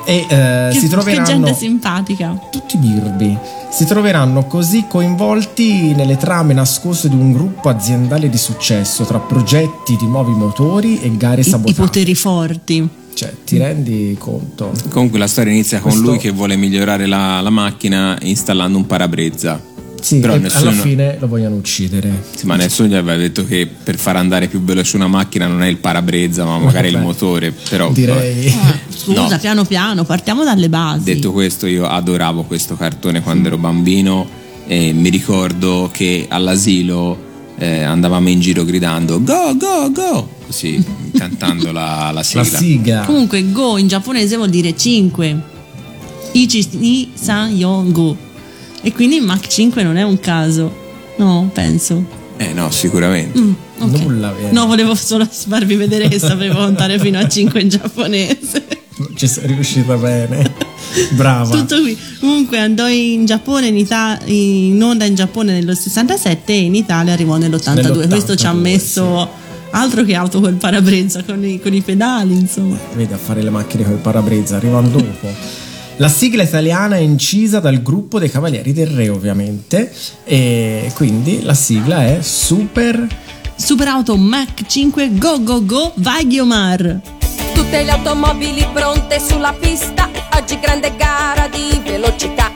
Speaker 2: E eh,
Speaker 3: Che,
Speaker 2: si
Speaker 3: che
Speaker 2: troveranno
Speaker 3: gente simpatica.
Speaker 2: tutti birbi. Si troveranno così coinvolti nelle trame nascoste di un gruppo aziendale di successo tra progetti di nuovi motori e gare
Speaker 3: I, i
Speaker 2: sabotate.
Speaker 3: poteri forti.
Speaker 2: Cioè, ti rendi conto?
Speaker 4: Comunque la storia inizia con
Speaker 2: Questo-
Speaker 4: lui che vuole migliorare la, la macchina installando un parabrezza.
Speaker 2: Sì,
Speaker 4: Però nessuno,
Speaker 2: alla fine lo vogliono uccidere.
Speaker 4: sì, ma nessuno gli aveva detto che per far andare più veloce una macchina non è il parabrezza, ma magari il
Speaker 2: Vabbè.
Speaker 4: motore. Però
Speaker 2: Direi.
Speaker 3: Ah, [laughs] scusa,
Speaker 4: No.
Speaker 3: piano piano, partiamo dalle basi.
Speaker 4: Detto questo, io adoravo questo cartone quando ero bambino e mi ricordo che all'asilo eh, andavamo in giro gridando go go go, così cantando la, [laughs] la sigla.
Speaker 2: La sigla.
Speaker 3: Comunque, go in giapponese vuol dire 5. Ichi ni san yon go. E quindi Mach 5 non è un caso. No, penso.
Speaker 4: Eh no, sicuramente.
Speaker 3: Mm, ok.
Speaker 2: Nulla vero.
Speaker 3: No, volevo solo farvi vedere che sapevo contare fino a 5 in giapponese.
Speaker 2: Ci sei riuscita bene. Brava.
Speaker 3: Tutto qui. Comunque andò in Giappone, in, Ita- in onda in Giappone nello 67 e in Italia arrivò nell'82.
Speaker 2: Nell'82,
Speaker 3: Questo ci ha messo altro che auto col parabrezza con i, con i pedali, insomma.
Speaker 2: Vedi a fare le macchine con il parabrezza, arrivano dopo. [laughs] La sigla italiana è incisa dal gruppo dei Cavalieri del Re, ovviamente. E quindi la sigla è Super.
Speaker 3: Super Auto Mach 5 Go Go Go vai Ghiomar
Speaker 6: Tutte le automobili pronte sulla pista, oggi grande gara di velocità.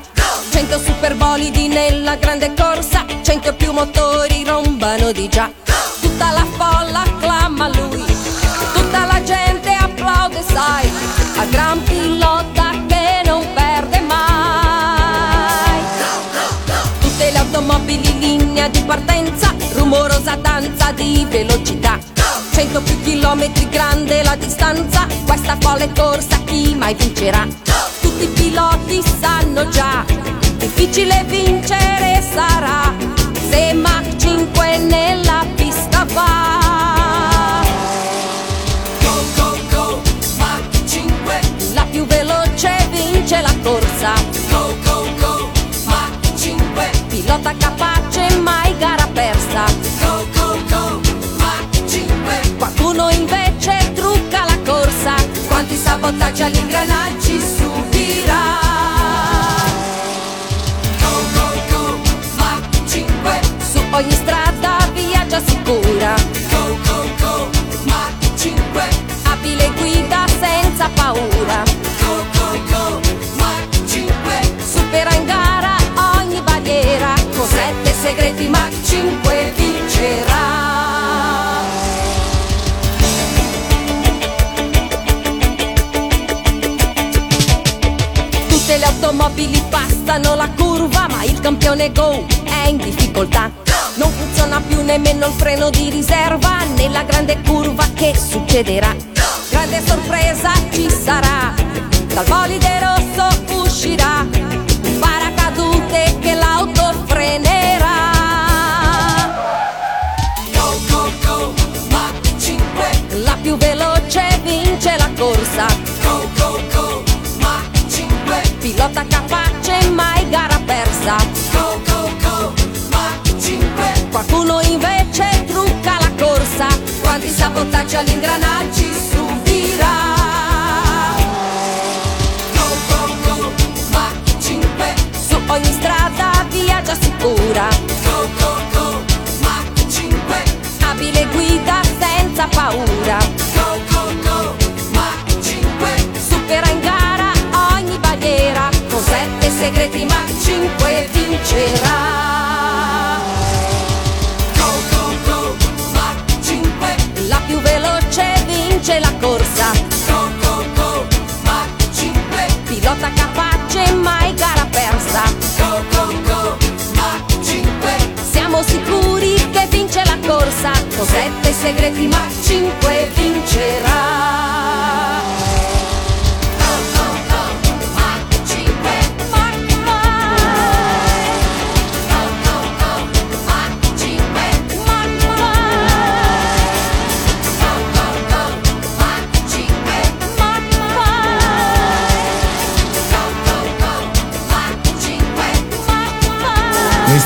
Speaker 6: 100 superbolidi nella grande corsa, 100 più motori rombano di già. Tutta la folla acclama lui, tutta la gente applaude, sai, al gran pilota linea di partenza, rumorosa danza di velocità. 100 più chilometri grande la distanza, questa folle corsa chi mai vincerà? Tutti i piloti sanno già, difficile vincere sarà, se Mach 5 nella pista va. Go, go, go, Mach 5, la più veloce vince la corsa. Go, go, go, Mach 5, pilota capace Quanti sabotaggi agli ingranaggi subirà. Go, go, go, Mach 5, su ogni strada viaggia sicura. Go, go, go, Mach 5, abile guida senza paura. Campione Go è in difficoltà. Non funziona più nemmeno il freno di riserva, nella grande curva che succederà? Grande sorpresa ci sarà, dal bolide rosso uscirà Quanti sabotaggi agli ingranaggi subirà. Go, go, go, Mach 5, su ogni strada viaggia sicura. Go, go, go, Mach 5, abile guida senza paura. Go, go, go, Mach 5, supera in gara ogni barriera. Con sette segreti Mach 5 vincerà. mentre Clima cinque vincerà.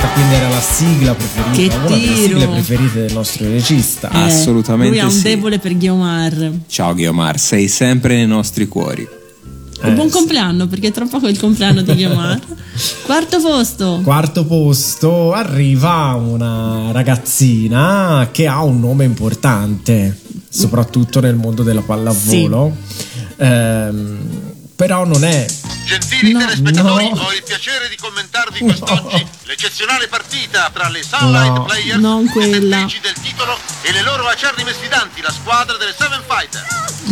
Speaker 2: Questa quindi era la sigla preferita,
Speaker 3: Che
Speaker 2: una delle sigle preferite del nostro regista.
Speaker 3: Eh,
Speaker 4: Assolutamente
Speaker 3: Lui ha un
Speaker 4: sì.
Speaker 3: debole per Guiomar.
Speaker 4: Ciao Guiomar, sei sempre nei nostri cuori.
Speaker 2: Eh,
Speaker 3: buon
Speaker 2: sì.
Speaker 3: compleanno, perché è tra poco il compleanno di Guiomar. [laughs] Quarto posto.
Speaker 2: Quarto posto arriva una ragazzina che ha un nome importante, soprattutto nel mondo della pallavolo. Ehm, però non è
Speaker 13: Gentili
Speaker 3: No,
Speaker 13: telespettatori,
Speaker 2: no.
Speaker 13: ho il piacere di commentarvi quest'oggi l'eccezionale partita tra le Sunlight
Speaker 2: No,
Speaker 13: Players, detentrici del titolo, e le loro acerrime sfidanti, la squadra delle Seven Fighter.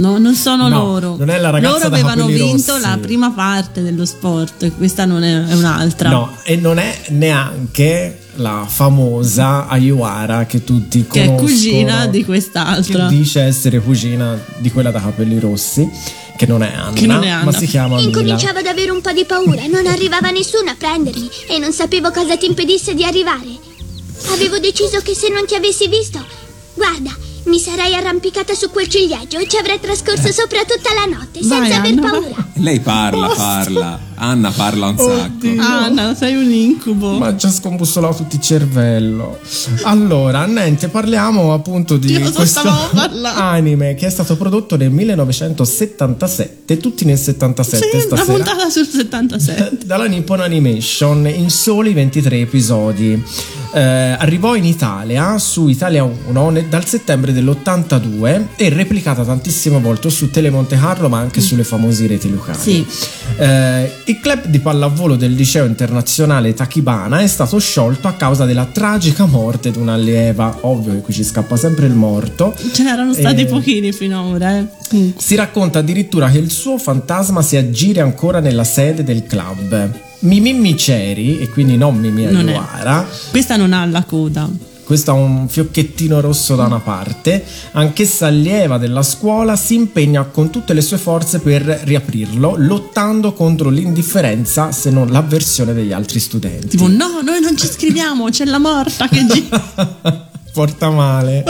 Speaker 3: No, non sono
Speaker 2: No,
Speaker 3: loro.
Speaker 2: non è la ragazza
Speaker 3: loro avevano vinto
Speaker 2: rossi.
Speaker 3: la prima parte dello sport, questa non è, è un'altra.
Speaker 2: No, e non è neanche la famosa Ayuara che tutti
Speaker 3: Che è
Speaker 2: conoscono.
Speaker 3: cugina di quest'altra.
Speaker 2: Che dice essere cugina di quella da capelli rossi, che non è Anna,
Speaker 3: Che non è Anna.
Speaker 2: ma si chiama.
Speaker 5: Incominciavo ad avere un po' di paura, non arrivava nessuno a prendermi e non sapevo cosa ti impedisse di arrivare. Avevo deciso che se non ti avessi visto, guarda, mi sarei arrampicata su quel ciliegio e ci avrei trascorso sopra tutta la notte
Speaker 3: Vai,
Speaker 5: senza aver
Speaker 3: Anna,
Speaker 5: paura.
Speaker 4: Lei parla, parla. Anna parla un sacco.
Speaker 3: Anna, sei un incubo.
Speaker 2: Ma ci ha scombussolato tutti il cervello. Allora, niente, parliamo appunto di
Speaker 3: Di cosa
Speaker 2: questo
Speaker 3: stavamo parlando? [laughs]
Speaker 2: anime che è stato prodotto nel 1977, tutti nel 77
Speaker 3: Sì, una
Speaker 2: stasera.
Speaker 3: puntata sul 77. [laughs]
Speaker 2: dalla Nippon Animation in soli 23 episodi. Eh, arrivò in Italia su Italia 1 ne- dal settembre dell'82 e replicata tantissime volte su Telemonte Carlo ma anche sulle famose reti locali.
Speaker 3: Sì.
Speaker 2: Eh, il club di pallavolo del liceo internazionale Takibana è stato sciolto a causa della tragica morte di un'allieva. Ovvio che qui ci scappa sempre il morto.
Speaker 3: Ce n'erano stati
Speaker 2: Eh,
Speaker 3: pochini finora, eh. Comunque.
Speaker 2: si racconta addirittura che il suo fantasma si aggiri ancora nella sede del club. Mimì Miceri, e quindi non Mimì. Ayuara,
Speaker 3: Questa non ha la coda.
Speaker 2: Questo ha un fiocchettino rosso da una parte, anch'essa allieva della scuola, si impegna con tutte le sue forze per riaprirlo, lottando contro l'indifferenza, se non l'avversione degli altri studenti.
Speaker 3: Tipo, no, noi non ci scriviamo, c'è la morta che gira. [laughs]
Speaker 2: Porta male.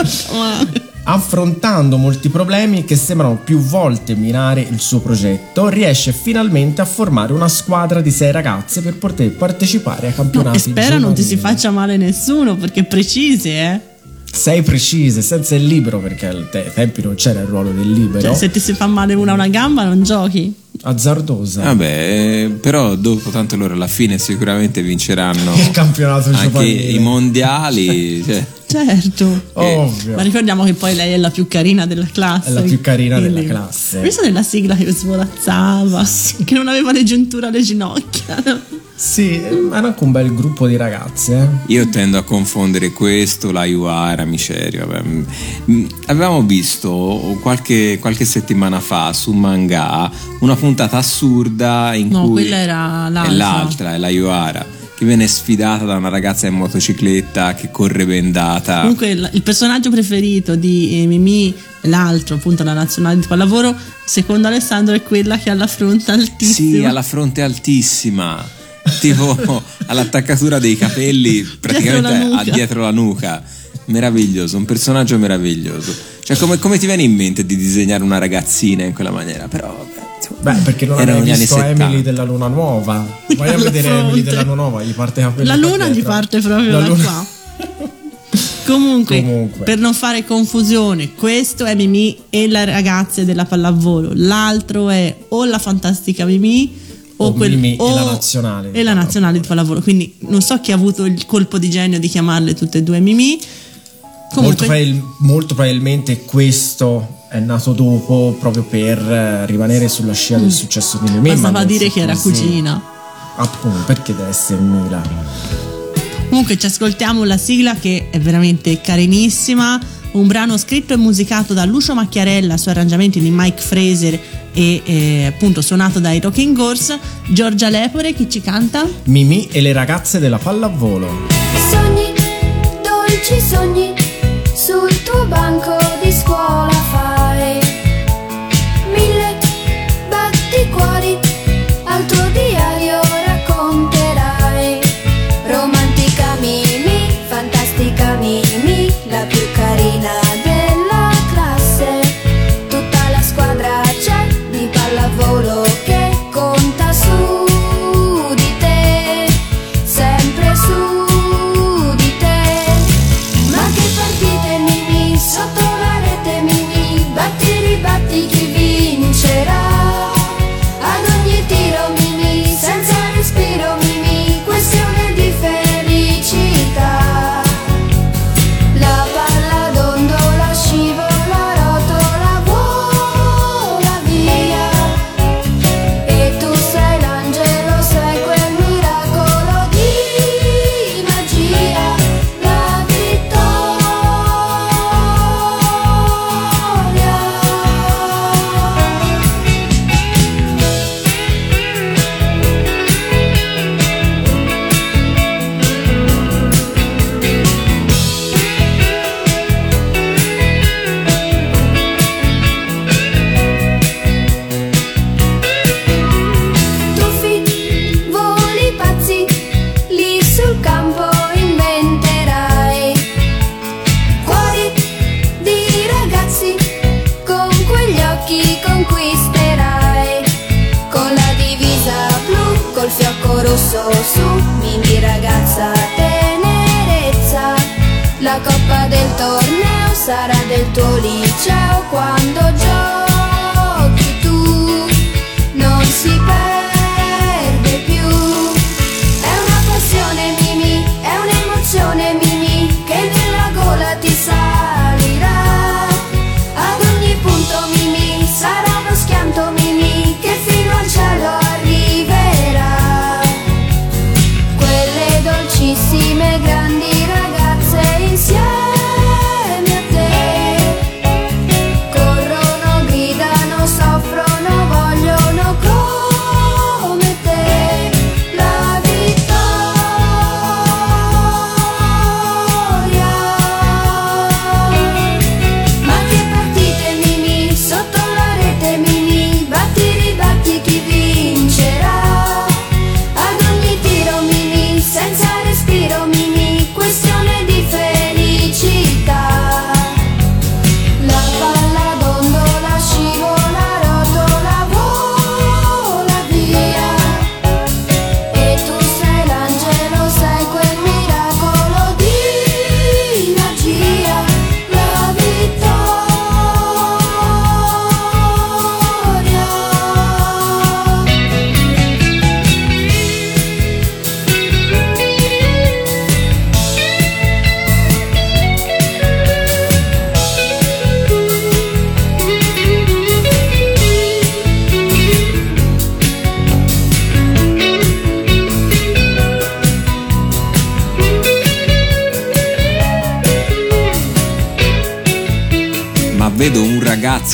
Speaker 2: Affrontando molti problemi che sembrano più volte minare il suo progetto, riesce finalmente a formare una squadra di sei ragazze per poter partecipare ai
Speaker 3: No,
Speaker 2: campionati.
Speaker 3: e spero non ti si faccia male nessuno, perché precise, eh.
Speaker 2: Sei precise, senza il libro, perché ai te- tempi non c'era il ruolo del libero.
Speaker 3: Cioè, se ti si fa male una una gamba, non giochi.
Speaker 2: Azzardosa.
Speaker 4: Vabbè, eh, però dopo tanto loro alla fine sicuramente vinceranno
Speaker 2: Il campionato
Speaker 4: anche
Speaker 2: giovanile.
Speaker 4: i mondiali. Cioè,
Speaker 3: Certo.
Speaker 2: Ovvio.
Speaker 3: Ma ricordiamo che poi lei è la più carina della classe.
Speaker 2: È la più carina
Speaker 3: Quindi-
Speaker 2: della classe.
Speaker 3: Questa è la sigla che svolazzava, che non aveva le giunture alle ginocchia.
Speaker 2: Sì, era anche un bel gruppo di ragazze. eh.
Speaker 4: io tendo a confondere questo, la Iuara, Miserio. vabbè. Mm, Avevamo visto qualche, qualche settimana fa su Manga una puntata assurda in
Speaker 3: No,
Speaker 4: cui
Speaker 3: quella era
Speaker 4: è
Speaker 3: l'altra.
Speaker 4: l'altra, è la Iuara, che viene sfidata da una ragazza in motocicletta che corre bendata.
Speaker 3: Comunque il, il personaggio preferito di eh, Mimì, l'altro appunto la nazionale di pallavolo, secondo Alessandro è quella che ha la fronte altissima.
Speaker 4: Sì, alla fronte altissima. Tipo [laughs] all'attaccatura dei capelli praticamente
Speaker 3: Dietro la
Speaker 4: a
Speaker 3: nuca.
Speaker 4: dietro la nuca. Meraviglioso, un personaggio meraviglioso. Cioè, come, come ti viene in mente di disegnare una ragazzina in quella maniera? Però,
Speaker 2: Beh, perché non avevi visto
Speaker 4: 70.
Speaker 2: Emily della Luna Nuova. Vai a vedere [laughs]
Speaker 3: fronte.
Speaker 2: Emily della Luna Nuova, gli parte capelli
Speaker 3: La luna gli parte proprio
Speaker 2: La
Speaker 3: da
Speaker 2: luna-
Speaker 3: qua. [laughs] Comunque,
Speaker 2: Comunque.
Speaker 3: per non fare confusione, questo è Mimì e le ragazze della pallavolo, l'altro è o la fantastica Mimì o,
Speaker 2: O
Speaker 3: quel-
Speaker 2: Mimì e
Speaker 3: o-
Speaker 2: la nazionale
Speaker 3: e la nazionale di pallavolo. Quindi non so chi ha avuto il colpo di genio di chiamarle tutte e due Mimì.
Speaker 2: Molto,
Speaker 3: Comunque,
Speaker 2: probabil- molto probabilmente questo è nato dopo proprio per eh, rimanere sulla scia del successo di Mimì.
Speaker 3: Mm. bastava dire che era
Speaker 2: così-
Speaker 3: cugina.
Speaker 2: Appunto, perché deve essere Mila?
Speaker 3: Comunque ci ascoltiamo la sigla che è veramente carinissima, un brano scritto e musicato da Lucio Macchiarella su arrangiamenti di Mike Fraser e eh, appunto suonato dai Rocking Horse, Giorgia Lepore chi ci canta?
Speaker 2: Mimì e le ragazze della pallavolo.
Speaker 5: Sogni, dolci sogni, sul tuo banco di scuola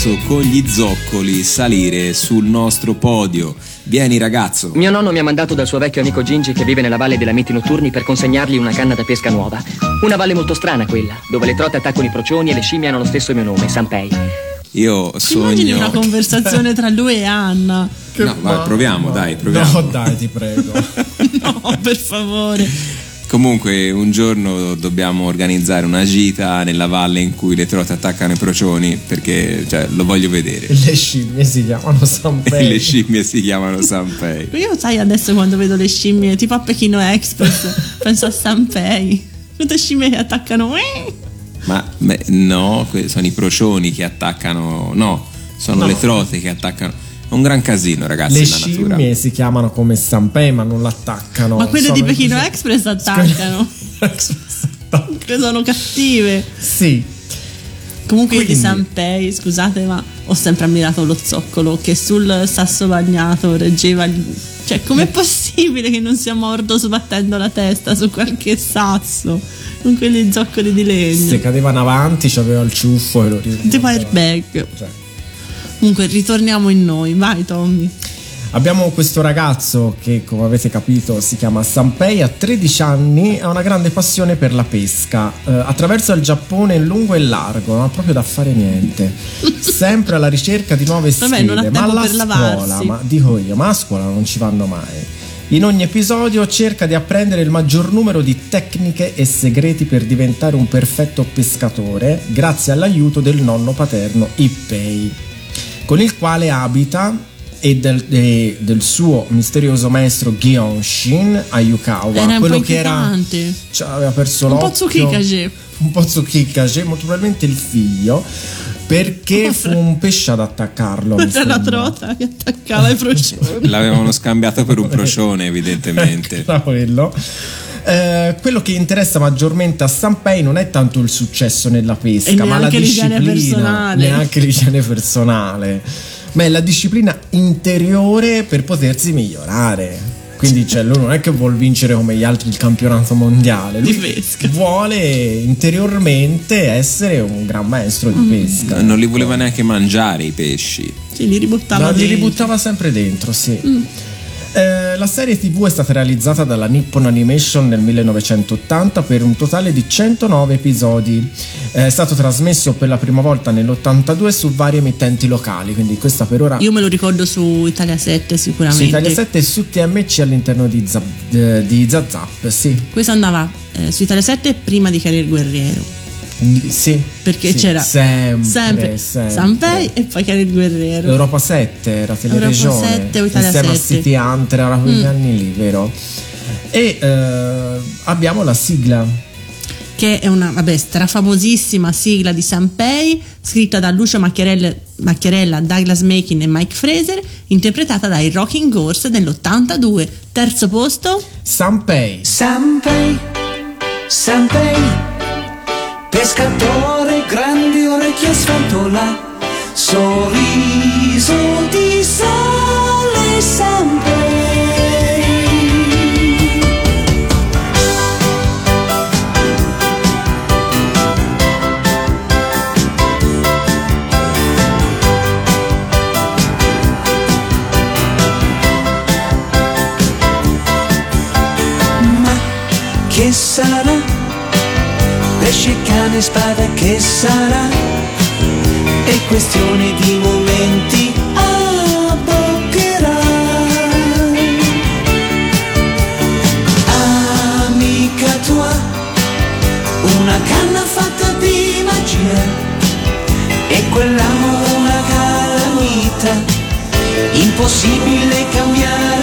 Speaker 4: ragazzo con gli zoccoli salire sul nostro podio. Vieni ragazzo.
Speaker 14: Mio nonno mi ha mandato dal suo vecchio amico Gingi che vive nella valle dei lamenti notturni per consegnargli una canna da pesca nuova. Una valle molto strana quella, dove le trote attaccano i procioni e le scimmie hanno lo stesso mio nome, Sanpei.
Speaker 4: Io
Speaker 3: Immagini una
Speaker 4: sogno.
Speaker 3: conversazione tra lui e Anna.
Speaker 4: No, vai, proviamo, dai, proviamo.
Speaker 2: No, dai, ti prego. [laughs]
Speaker 3: No, per favore.
Speaker 4: Comunque, un giorno dobbiamo organizzare una gita nella valle in cui le trote attaccano i procioni perché cioè, lo voglio vedere. [laughs]
Speaker 2: Le scimmie si chiamano Sanpei. [laughs]
Speaker 4: le scimmie si chiamano Sanpei.
Speaker 3: Io sai adesso quando vedo le scimmie, tipo a Pechino Express, penso a Sanpei. Tutte scimmie che attaccano. eh.
Speaker 4: Ma beh, no, sono i procioni che attaccano. No, sono
Speaker 2: No.
Speaker 4: le trote che attaccano. È un gran casino, ragazzi,
Speaker 2: Le
Speaker 4: nella natura.
Speaker 2: scimmie si chiamano come Sanpei, ma non l'attaccano.
Speaker 3: Ma quelle di Pechino
Speaker 2: così.
Speaker 3: Express attaccano. che sono cattive.
Speaker 2: Sì.
Speaker 3: Comunque io di
Speaker 2: Quindi-
Speaker 3: Sanpei, scusate, ma ho sempre ammirato lo zoccolo che sul sasso bagnato reggeva. il- Cioè, com'è possibile che non sia morto sbattendo la testa su qualche sasso con quegli zoccoli di legno?
Speaker 2: Se cadevano avanti c'aveva il ciuffo e lo risolveva.
Speaker 3: Tipo airbag. Comunque, ritorniamo in noi, vai Tommy.
Speaker 2: Abbiamo questo ragazzo che, come avete capito, si chiama Sanpei, ha 13 anni e ha una grande passione per la pesca. Eh, attraversa il Giappone in lungo e largo, non ha proprio da fare niente. [laughs] Sempre alla ricerca di nuove
Speaker 3: Vabbè,
Speaker 2: sfide.
Speaker 3: non ha
Speaker 2: ma alla
Speaker 3: per
Speaker 2: scuola,
Speaker 3: lavarsi.
Speaker 2: ma dico io, ma a scuola non ci vanno mai. In ogni episodio cerca di apprendere il maggior numero di tecniche e segreti per diventare un perfetto pescatore, grazie all'aiuto del nonno paterno Ippei, con il quale abita e del, e del suo misterioso maestro Gyonshin Ayukawa,
Speaker 3: Era un
Speaker 2: quello
Speaker 3: po'
Speaker 2: che era cioè, aveva perso
Speaker 3: Un po'
Speaker 2: l'occhio.
Speaker 3: Tsukikage.
Speaker 2: un po' Tsukikage molto probabilmente il figlio perché fu un pesce ad attaccarlo
Speaker 3: Era la trota che attaccava i procioni.
Speaker 4: L'avevano scambiato per un procione, evidentemente.
Speaker 2: Era quello. Eh, quello che interessa maggiormente a Sanpei non è tanto il successo nella pesca, ma la disciplina,
Speaker 3: personale.
Speaker 2: neanche l'igiene personale, ma è la disciplina interiore per potersi migliorare. Quindi cioè, lui non è che vuole vincere come gli altri il campionato mondiale, lui vuole interiormente essere un gran maestro
Speaker 3: Mm.
Speaker 2: di pesca.
Speaker 4: Non li voleva neanche mangiare i pesci.
Speaker 3: Sì, li ributtava
Speaker 2: No, li
Speaker 3: dentro.
Speaker 2: ributtava sempre dentro, sì.
Speaker 3: Mm.
Speaker 2: Eh, la serie TV è stata realizzata dalla Nippon Animation nel 1980 per un totale di 109 episodi. È stato trasmesso per la prima volta nell'82 su varie emittenti locali, quindi questa per ora
Speaker 3: Io me lo ricordo su Italia 7
Speaker 2: su
Speaker 3: sicuramente.
Speaker 2: Italia 7 e su TMC all'interno di, Zap- eh, di Zazap, sì.
Speaker 3: Questo andava eh, su Italia 7 prima di Career Guerriero.
Speaker 2: Sì.
Speaker 3: Perché
Speaker 2: sì,
Speaker 3: c'era
Speaker 2: sempre,
Speaker 3: sempre,
Speaker 2: sempre.
Speaker 3: Sanpei e poi Career Guerriero.
Speaker 2: Europa 7 era teleregione
Speaker 3: Europa 7 o Italia
Speaker 2: insieme a
Speaker 3: 7.
Speaker 2: City Hunter era quegli
Speaker 3: Mm.
Speaker 2: anni lì vero E eh, abbiamo la sigla.
Speaker 3: che è una vabbè, strafamosissima sigla di Sanpei, scritta da Lucio Macchiarella, Macchiarella, Douglas Makin e Mike Fraser, interpretata dai Rocking Horse dell'82. Terzo posto?
Speaker 2: Sanpei.
Speaker 10: Sanpei, Sanpei, pescatore, grandi orecchie sfantola, sorriso di. Ma che sarà? Pesce, cane, spada, che sarà? È questione di momenti abboccherà. Amica tua, una canna fatta di magia, e quell'amore una calamita, impossibile cambiare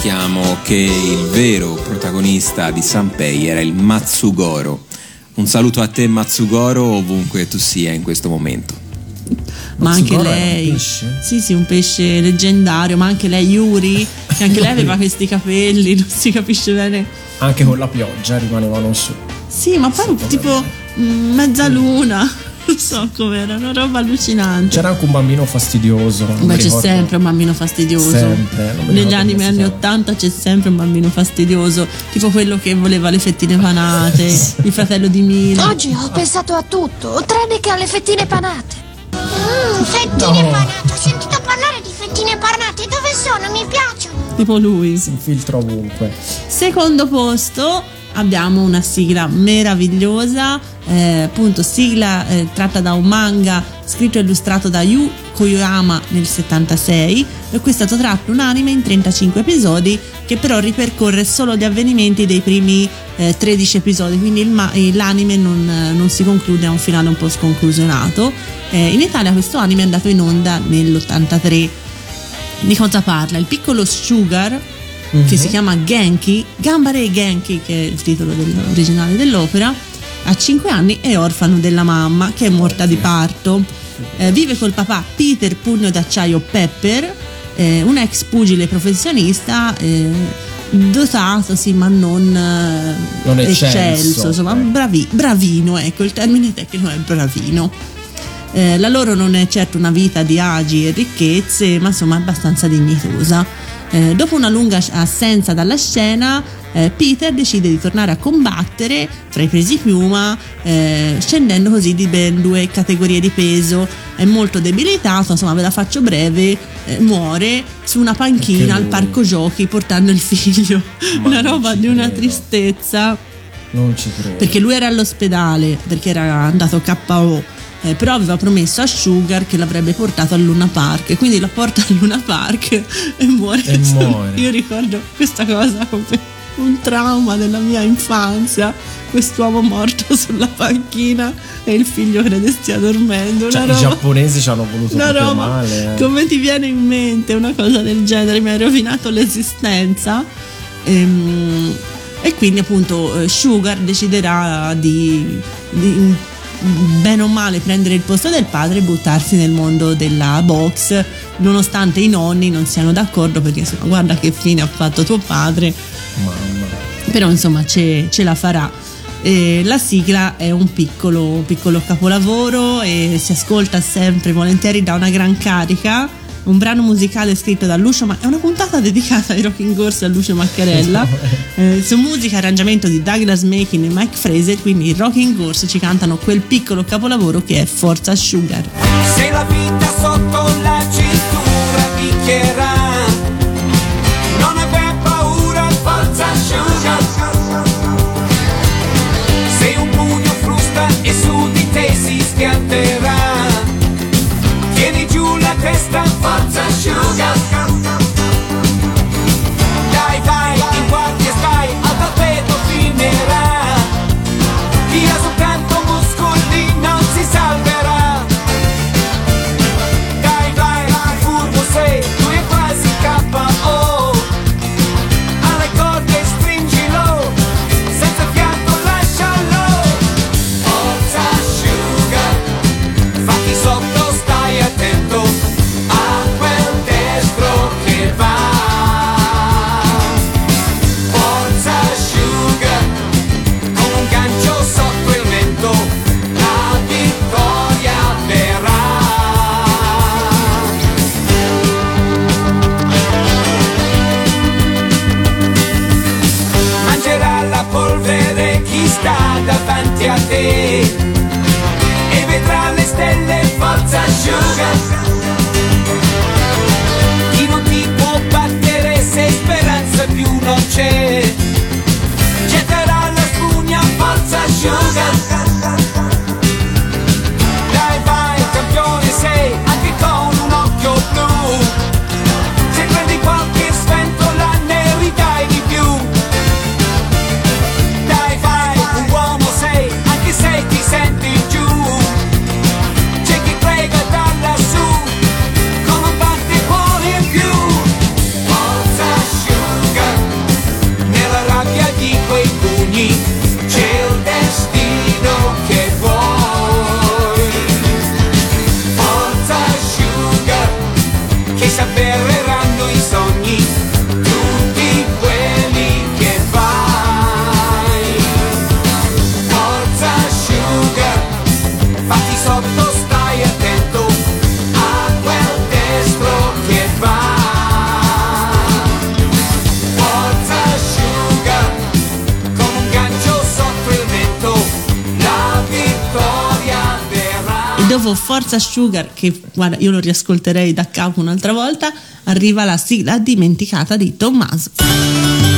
Speaker 4: dimentichiamo che il vero protagonista di Sanpei era il Matsugoro. Un saluto a te Matsugoro ovunque tu sia in questo momento.
Speaker 3: Ma anche
Speaker 2: Matsugoro
Speaker 3: lei. Sì, sì, un pesce leggendario, ma anche lei, Yuri, che anche lei aveva [laughs] questi capelli, non si capisce bene.
Speaker 2: Anche con la pioggia rimanevano su.
Speaker 3: Sì, ma poi tipo mm, mezzaluna, non so com'era, una roba allucinante.
Speaker 2: C'era anche un bambino fastidioso.
Speaker 3: Beh, c'è
Speaker 2: ricordo.
Speaker 3: sempre un bambino fastidioso.
Speaker 2: Sempre,
Speaker 3: Negli
Speaker 2: ricordo
Speaker 3: anni
Speaker 2: come si
Speaker 3: anni
Speaker 2: chiama.
Speaker 3: 80 c'è sempre un bambino fastidioso, tipo quello che voleva le fettine panate, [laughs] il fratello di Mila.
Speaker 5: Oggi ho pensato a tutto, tranne che alle fettine panate. Mmm, fettine panate. Ho sentito parlare di fettine panate. Dove sono? Mi piacciono.
Speaker 3: Tipo lui.
Speaker 2: Si infiltra ovunque.
Speaker 3: Secondo posto, abbiamo una sigla meravigliosa, eh, appunto sigla eh, tratta da un manga scritto e illustrato da Yu Koyama nel 76 e qui è stato tratto un anime in 35 episodi che però ripercorre solo gli avvenimenti dei primi eh, 13 episodi, quindi ma- l'anime non, eh, non si conclude, ha un finale un po' sconclusionato. Eh, in Italia questo anime è andato in onda nell'83. Di cosa parla? Il piccolo Sugar che si chiama Genki, Gambare Genki, che è il titolo originale dell'opera, ha 5 anni è orfano della mamma che è morta di parto. Eh, vive col papà Peter Pugno d'acciaio Pepper, eh, un ex pugile professionista. eh, dotato sì ma non, eh,
Speaker 2: Non eccelso,
Speaker 3: insomma
Speaker 2: ok.
Speaker 3: bravi- bravino ecco il termine tecnico è bravino eh, la loro non è certo una vita di agi e ricchezze, ma insomma abbastanza dignitosa. Eh, dopo una lunga assenza dalla scena, eh, Peter decide di tornare a combattere fra i presi piuma, eh, scendendo così di ben due categorie di peso. È molto debilitato, insomma, ve la faccio breve, eh, muore su una panchina al parco giochi portando il figlio. Una roba di una tristezza
Speaker 2: Non ci credo.
Speaker 3: perché lui era all'ospedale perché era andato KO eh, però aveva promesso a Sugar che l'avrebbe portato al Luna Park e quindi la porta al Luna Park e muore,
Speaker 2: E [laughs] muore.
Speaker 3: io ricordo questa cosa come un trauma della mia infanzia quest'uomo morto [laughs] sulla panchina e il figlio crede stia dormendo
Speaker 2: Cioè, i
Speaker 3: roba-
Speaker 2: giapponesi ci hanno voluto
Speaker 3: una roba
Speaker 2: male. eh.
Speaker 3: come ti viene in mente una cosa del genere mi hai rovinato l'esistenza Ehm, e quindi appunto eh, Sugar deciderà di, di bene o male prendere il posto del padre e buttarsi nel mondo della box nonostante i nonni non siano d'accordo perché insomma guarda che fine ha fatto tuo padre
Speaker 2: Mamma.
Speaker 3: però insomma ce, ce la farà. E la sigla è un piccolo, piccolo capolavoro e si ascolta sempre volentieri da una gran carica. Un brano musicale scritto da Lucio, ma è una puntata dedicata ai Rocking Horse e a Lucio Macchiarella. [laughs] Eh, su musica e arrangiamento di Douglas Makin e Mike Fraser, quindi i Rocking Horse ci cantano quel piccolo capolavoro che è Forza Sugar.
Speaker 15: Se la vita sotto la cintura picchierà Non aver paura, forza asciuga Se un pugno frusta e su di te si schianterà giù la testa, forza
Speaker 3: Sugar, che guarda, io lo riascolterei da capo un'altra volta, arriva la sigla dimenticata di Tommaso.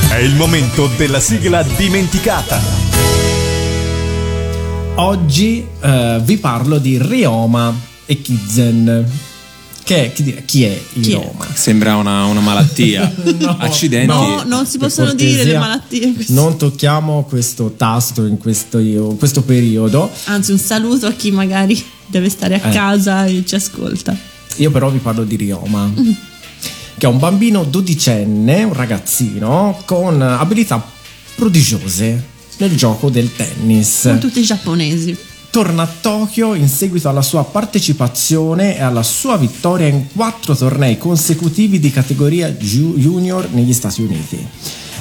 Speaker 1: È il momento della sigla dimenticata.
Speaker 2: Oggi eh, vi parlo di Rioma e Kizen. Che è, chi, dire- chi è il
Speaker 3: Chi è?
Speaker 2: Rioma?
Speaker 4: Sembra una, una malattia. [laughs] Accidenti.
Speaker 3: No, non si possono dire
Speaker 2: cortesia,
Speaker 3: le malattie.
Speaker 2: Non tocchiamo questo tasto in questo, questo periodo.
Speaker 3: Anzi, un saluto a chi magari deve stare a
Speaker 2: Eh.
Speaker 3: casa e ci ascolta.
Speaker 2: Io però vi parlo di Rioma, che è un bambino dodicenne, un ragazzino con abilità prodigiose nel gioco del tennis.
Speaker 3: Sono tutti giapponesi.
Speaker 2: Torna a Tokyo in seguito alla sua partecipazione e alla sua vittoria in quattro tornei consecutivi di categoria ju- junior negli Stati Uniti.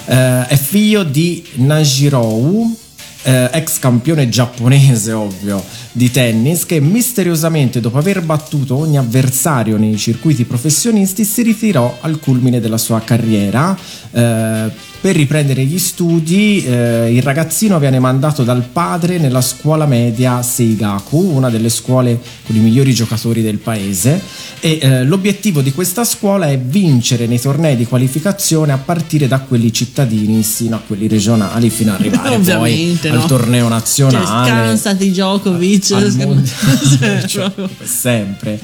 Speaker 2: Eh, è figlio di Najirou, eh, ex campione giapponese, ovvio, di tennis, che misteriosamente, dopo aver battuto ogni avversario nei circuiti professionisti, si ritirò al culmine della sua carriera. Eh, per riprendere gli studi, eh, il ragazzino viene mandato dal padre nella scuola media Seigaku, una delle scuole con i migliori giocatori del paese. E eh, l'obiettivo di questa scuola è vincere nei tornei di qualificazione a partire da quelli cittadini sino a quelli regionali, fino ad arrivare poi
Speaker 3: Ovviamente,
Speaker 2: al
Speaker 3: no?
Speaker 2: torneo
Speaker 3: Cioè,
Speaker 2: nazionale.
Speaker 3: scansati Djokovic.
Speaker 2: al mondo- [laughs] [laughs]
Speaker 3: Cioè,
Speaker 2: Cioè, come sempre.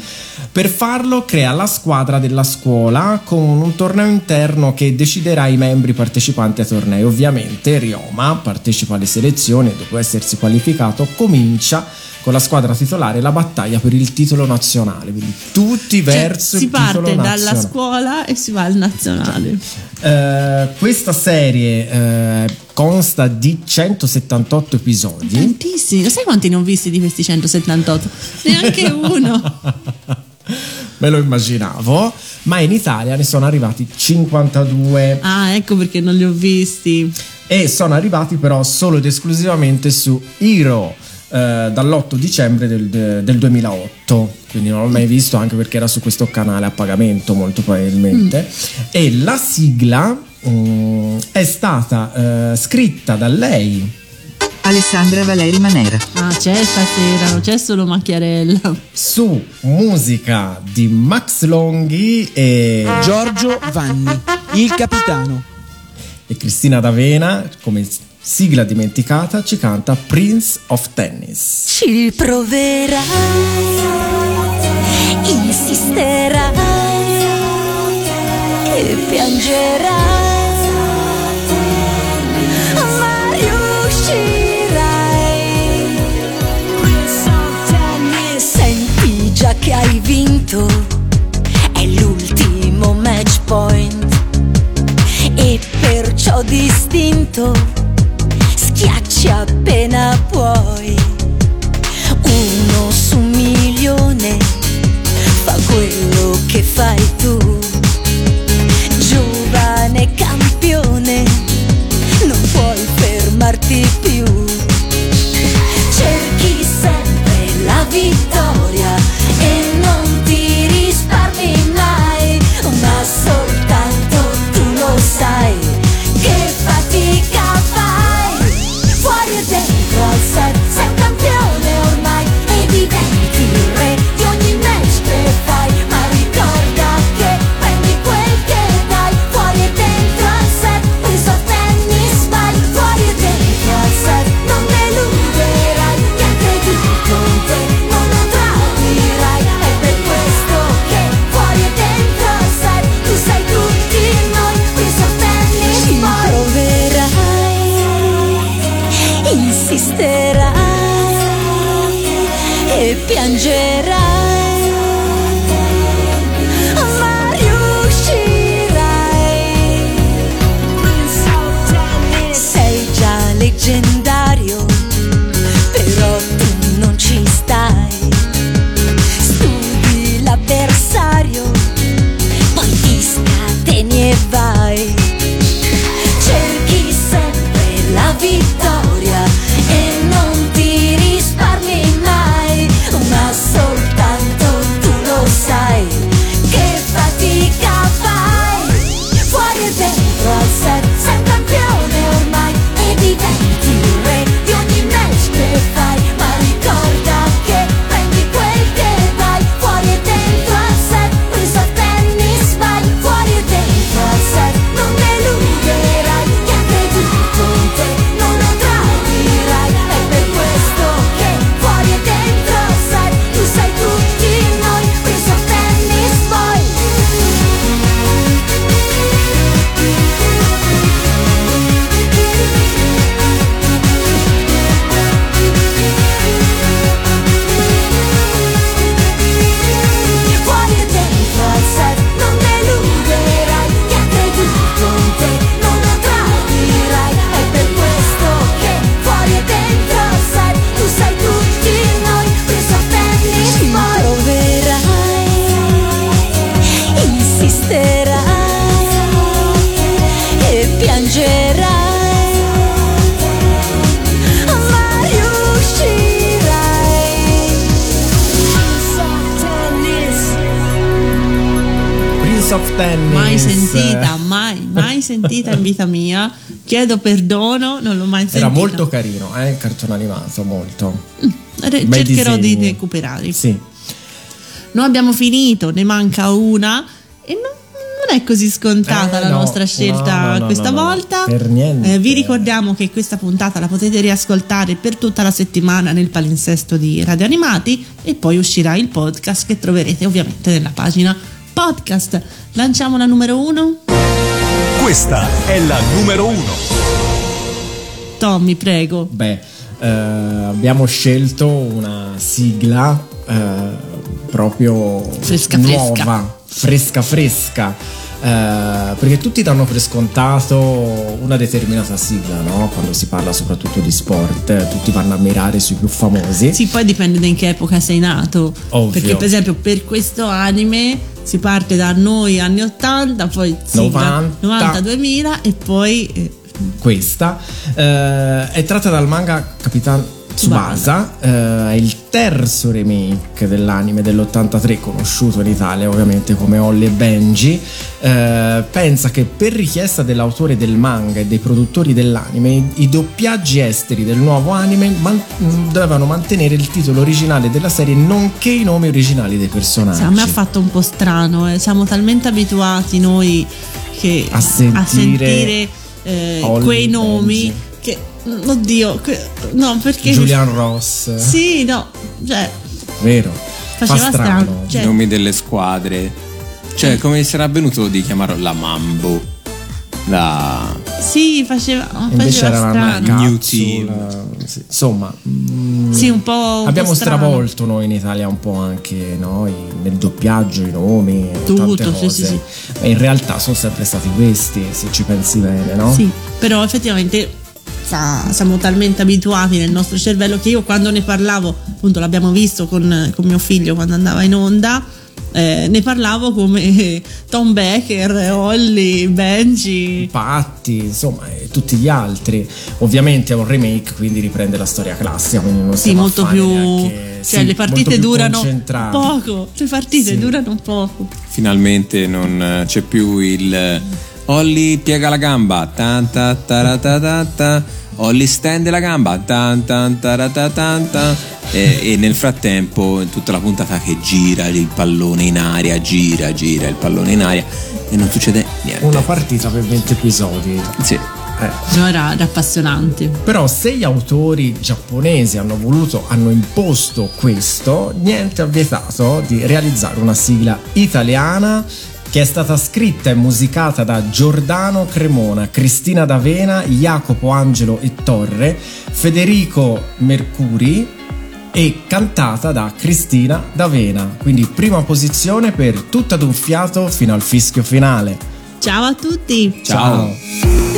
Speaker 2: Per farlo crea la squadra della scuola con un torneo interno che deciderà i membri partecipanti ai tornei. Ovviamente Rioma partecipa alle selezioni e dopo essersi qualificato comincia con la squadra titolare la battaglia per il titolo nazionale. Quindi tutti
Speaker 3: Cioè,
Speaker 2: verso
Speaker 3: si
Speaker 2: il titolo
Speaker 3: parte dalla
Speaker 2: nazionale.
Speaker 3: scuola e si va al nazionale.
Speaker 2: Eh, questa serie eh, consta di 178 episodi.
Speaker 3: Tantissimi. Sai quanti ne ho visti di questi 178? Neanche [laughs] uno. [laughs] [laughs]
Speaker 2: Me lo immaginavo, ma in Italia ne sono arrivati 52
Speaker 3: Ah, ecco perché non li ho visti.
Speaker 2: e sono arrivati però solo ed esclusivamente su Hero eh, dall'8 dicembre del, del 2008 quindi non l'ho mai visto anche perché era su questo canale a pagamento molto probabilmente. E la sigla mm, è stata eh, scritta da lei
Speaker 8: Alessandra Valeri Manera.
Speaker 3: Ah, c'è stasera, non c'è solo Macchiarella.
Speaker 2: su musica di Max Longhi e
Speaker 16: Giorgio Vanni, il capitano.
Speaker 2: e Cristina D'Avena come sigla dimenticata ci canta Prince of Tennis
Speaker 9: Ci proverai, insisterai e piangerai,
Speaker 3: momento Chiedo perdono, non l'ho mai sentita.
Speaker 2: Era molto carino, eh, il cartone animato, molto.
Speaker 3: Re-
Speaker 2: bei
Speaker 3: Cercherò di
Speaker 2: disegni.
Speaker 3: recuperare.
Speaker 2: Sì.
Speaker 3: Noi abbiamo finito, ne manca una e non, non è così scontata
Speaker 2: Eh,
Speaker 3: la
Speaker 2: no,
Speaker 3: nostra scelta
Speaker 2: no, no,
Speaker 3: questa volta.
Speaker 2: per niente.
Speaker 3: Eh, vi ricordiamo che questa puntata la potete riascoltare per tutta la settimana nel palinsesto di Radio Animati e poi uscirà il podcast che troverete ovviamente nella pagina podcast. Lanciamo la numero uno.
Speaker 1: Questa è la numero uno.
Speaker 3: Tommy, prego.
Speaker 2: Beh, eh, abbiamo scelto una sigla eh, proprio
Speaker 3: Fresca,
Speaker 2: nuova, fresca fresca. Eh, perché tutti danno per scontato una determinata sigla, no? Quando si parla soprattutto di sport, tutti vanno a mirare sui più famosi.
Speaker 3: Sì, poi dipende da in che epoca sei nato.
Speaker 2: Ovvio.
Speaker 3: Perché, per esempio, per questo anime si parte da noi anni 80, poi sigla
Speaker 2: 90.
Speaker 3: 90-2000 e poi eh,
Speaker 2: questa eh, è tratta dal manga Capitan Tsubasa eh, è il terzo remake dell'anime dell'83 conosciuto in Italia ovviamente come Holly e Benji Eh, pensa che per richiesta dell'autore del manga e dei produttori dell'anime i, doppiaggi esteri del nuovo anime man- dovevano mantenere il titolo originale della serie nonché i nomi originali dei personaggi
Speaker 3: sì, a me ha fatto un po' strano. eh. Siamo talmente abituati noi che
Speaker 2: A sentire
Speaker 3: sentire, eh, quei nomi
Speaker 2: Benji.
Speaker 3: Oddio, no, perché.
Speaker 2: Julian Ross
Speaker 3: Sì, no, cioè,
Speaker 2: vero
Speaker 3: Faceva
Speaker 2: Fa
Speaker 3: strano, cioè-
Speaker 4: I nomi delle squadre. Cioè, come sarà avvenuto di chiamarlo la Mambo? La
Speaker 3: sì, faceva,
Speaker 2: invece
Speaker 3: faceva
Speaker 2: era una
Speaker 3: strano.
Speaker 4: New
Speaker 2: capsula, sì, insomma mm,
Speaker 3: Sì, un po'. un
Speaker 2: abbiamo
Speaker 3: po' strano.
Speaker 2: stravolto noi in Italia un po' anche noi nel doppiaggio i nomi
Speaker 3: Tutto,
Speaker 2: tante
Speaker 3: sì,
Speaker 2: cose
Speaker 3: sì, sì.
Speaker 2: ma in realtà sono sempre stati questi se ci pensi bene no?
Speaker 3: Sì, però effettivamente sa- siamo talmente abituati nel nostro cervello che io quando ne parlavo, appunto l'abbiamo visto con, con mio figlio quando andava in onda, eh, ne parlavo come [laughs] Tom Becker, Holly, Benji.
Speaker 2: Patti, insomma, e tutti gli altri. Ovviamente è un remake, quindi riprende la storia classica. Quindi non
Speaker 3: Sì, molto più...
Speaker 2: neanche-
Speaker 3: cioè
Speaker 2: sì,
Speaker 3: le partite durano poco, le partite
Speaker 2: Sì.
Speaker 3: durano poco.
Speaker 4: finalmente non eh, c'è più il Olli piega la gamba. Tan, ta, ta, ta, ta, ta. Olli stende la gamba. Tan, tan, ta, ta, ta, ta. E, e nel frattempo, in tutta la puntata che gira il pallone in aria, gira, gira il pallone in aria e non succede niente.
Speaker 2: Una partita per 20 episodi.
Speaker 4: Sì.
Speaker 2: Eh.
Speaker 3: No, era, era appassionante.
Speaker 2: Però se gli autori giapponesi hanno voluto, hanno imposto questo, niente ha vietato di realizzare una sigla italiana che è stata scritta e musicata da Giordano Cremona, Cristina D'Avena, Jacopo Angelo e Torre, Federico Mercuri e cantata da Cristina D'Avena. Quindi prima posizione per tutta d'un fiato fino al fischio finale.
Speaker 3: Ciao a tutti!
Speaker 2: Ciao.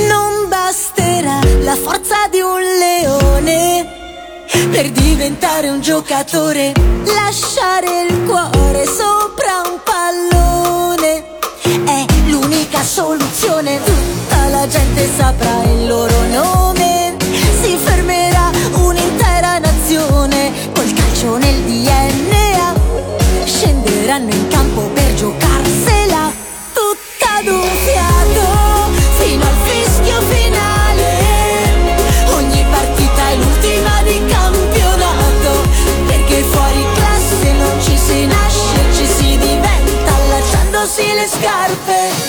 Speaker 9: Non basterà la forza di un leone per diventare un giocatore. Lasciare il cuore sopra un pallone l'unica soluzione. Tutta la gente saprà il loro nome. Si fermerà un'intera nazione col calcio nel DNA. Scenderanno in campo per giocarsela tutta d'un fiato fino al fischio finale. Ogni partita è l'ultima di campionato, perché fuori classe non ci si nasce, ci si diventa lasciandosi le scarpe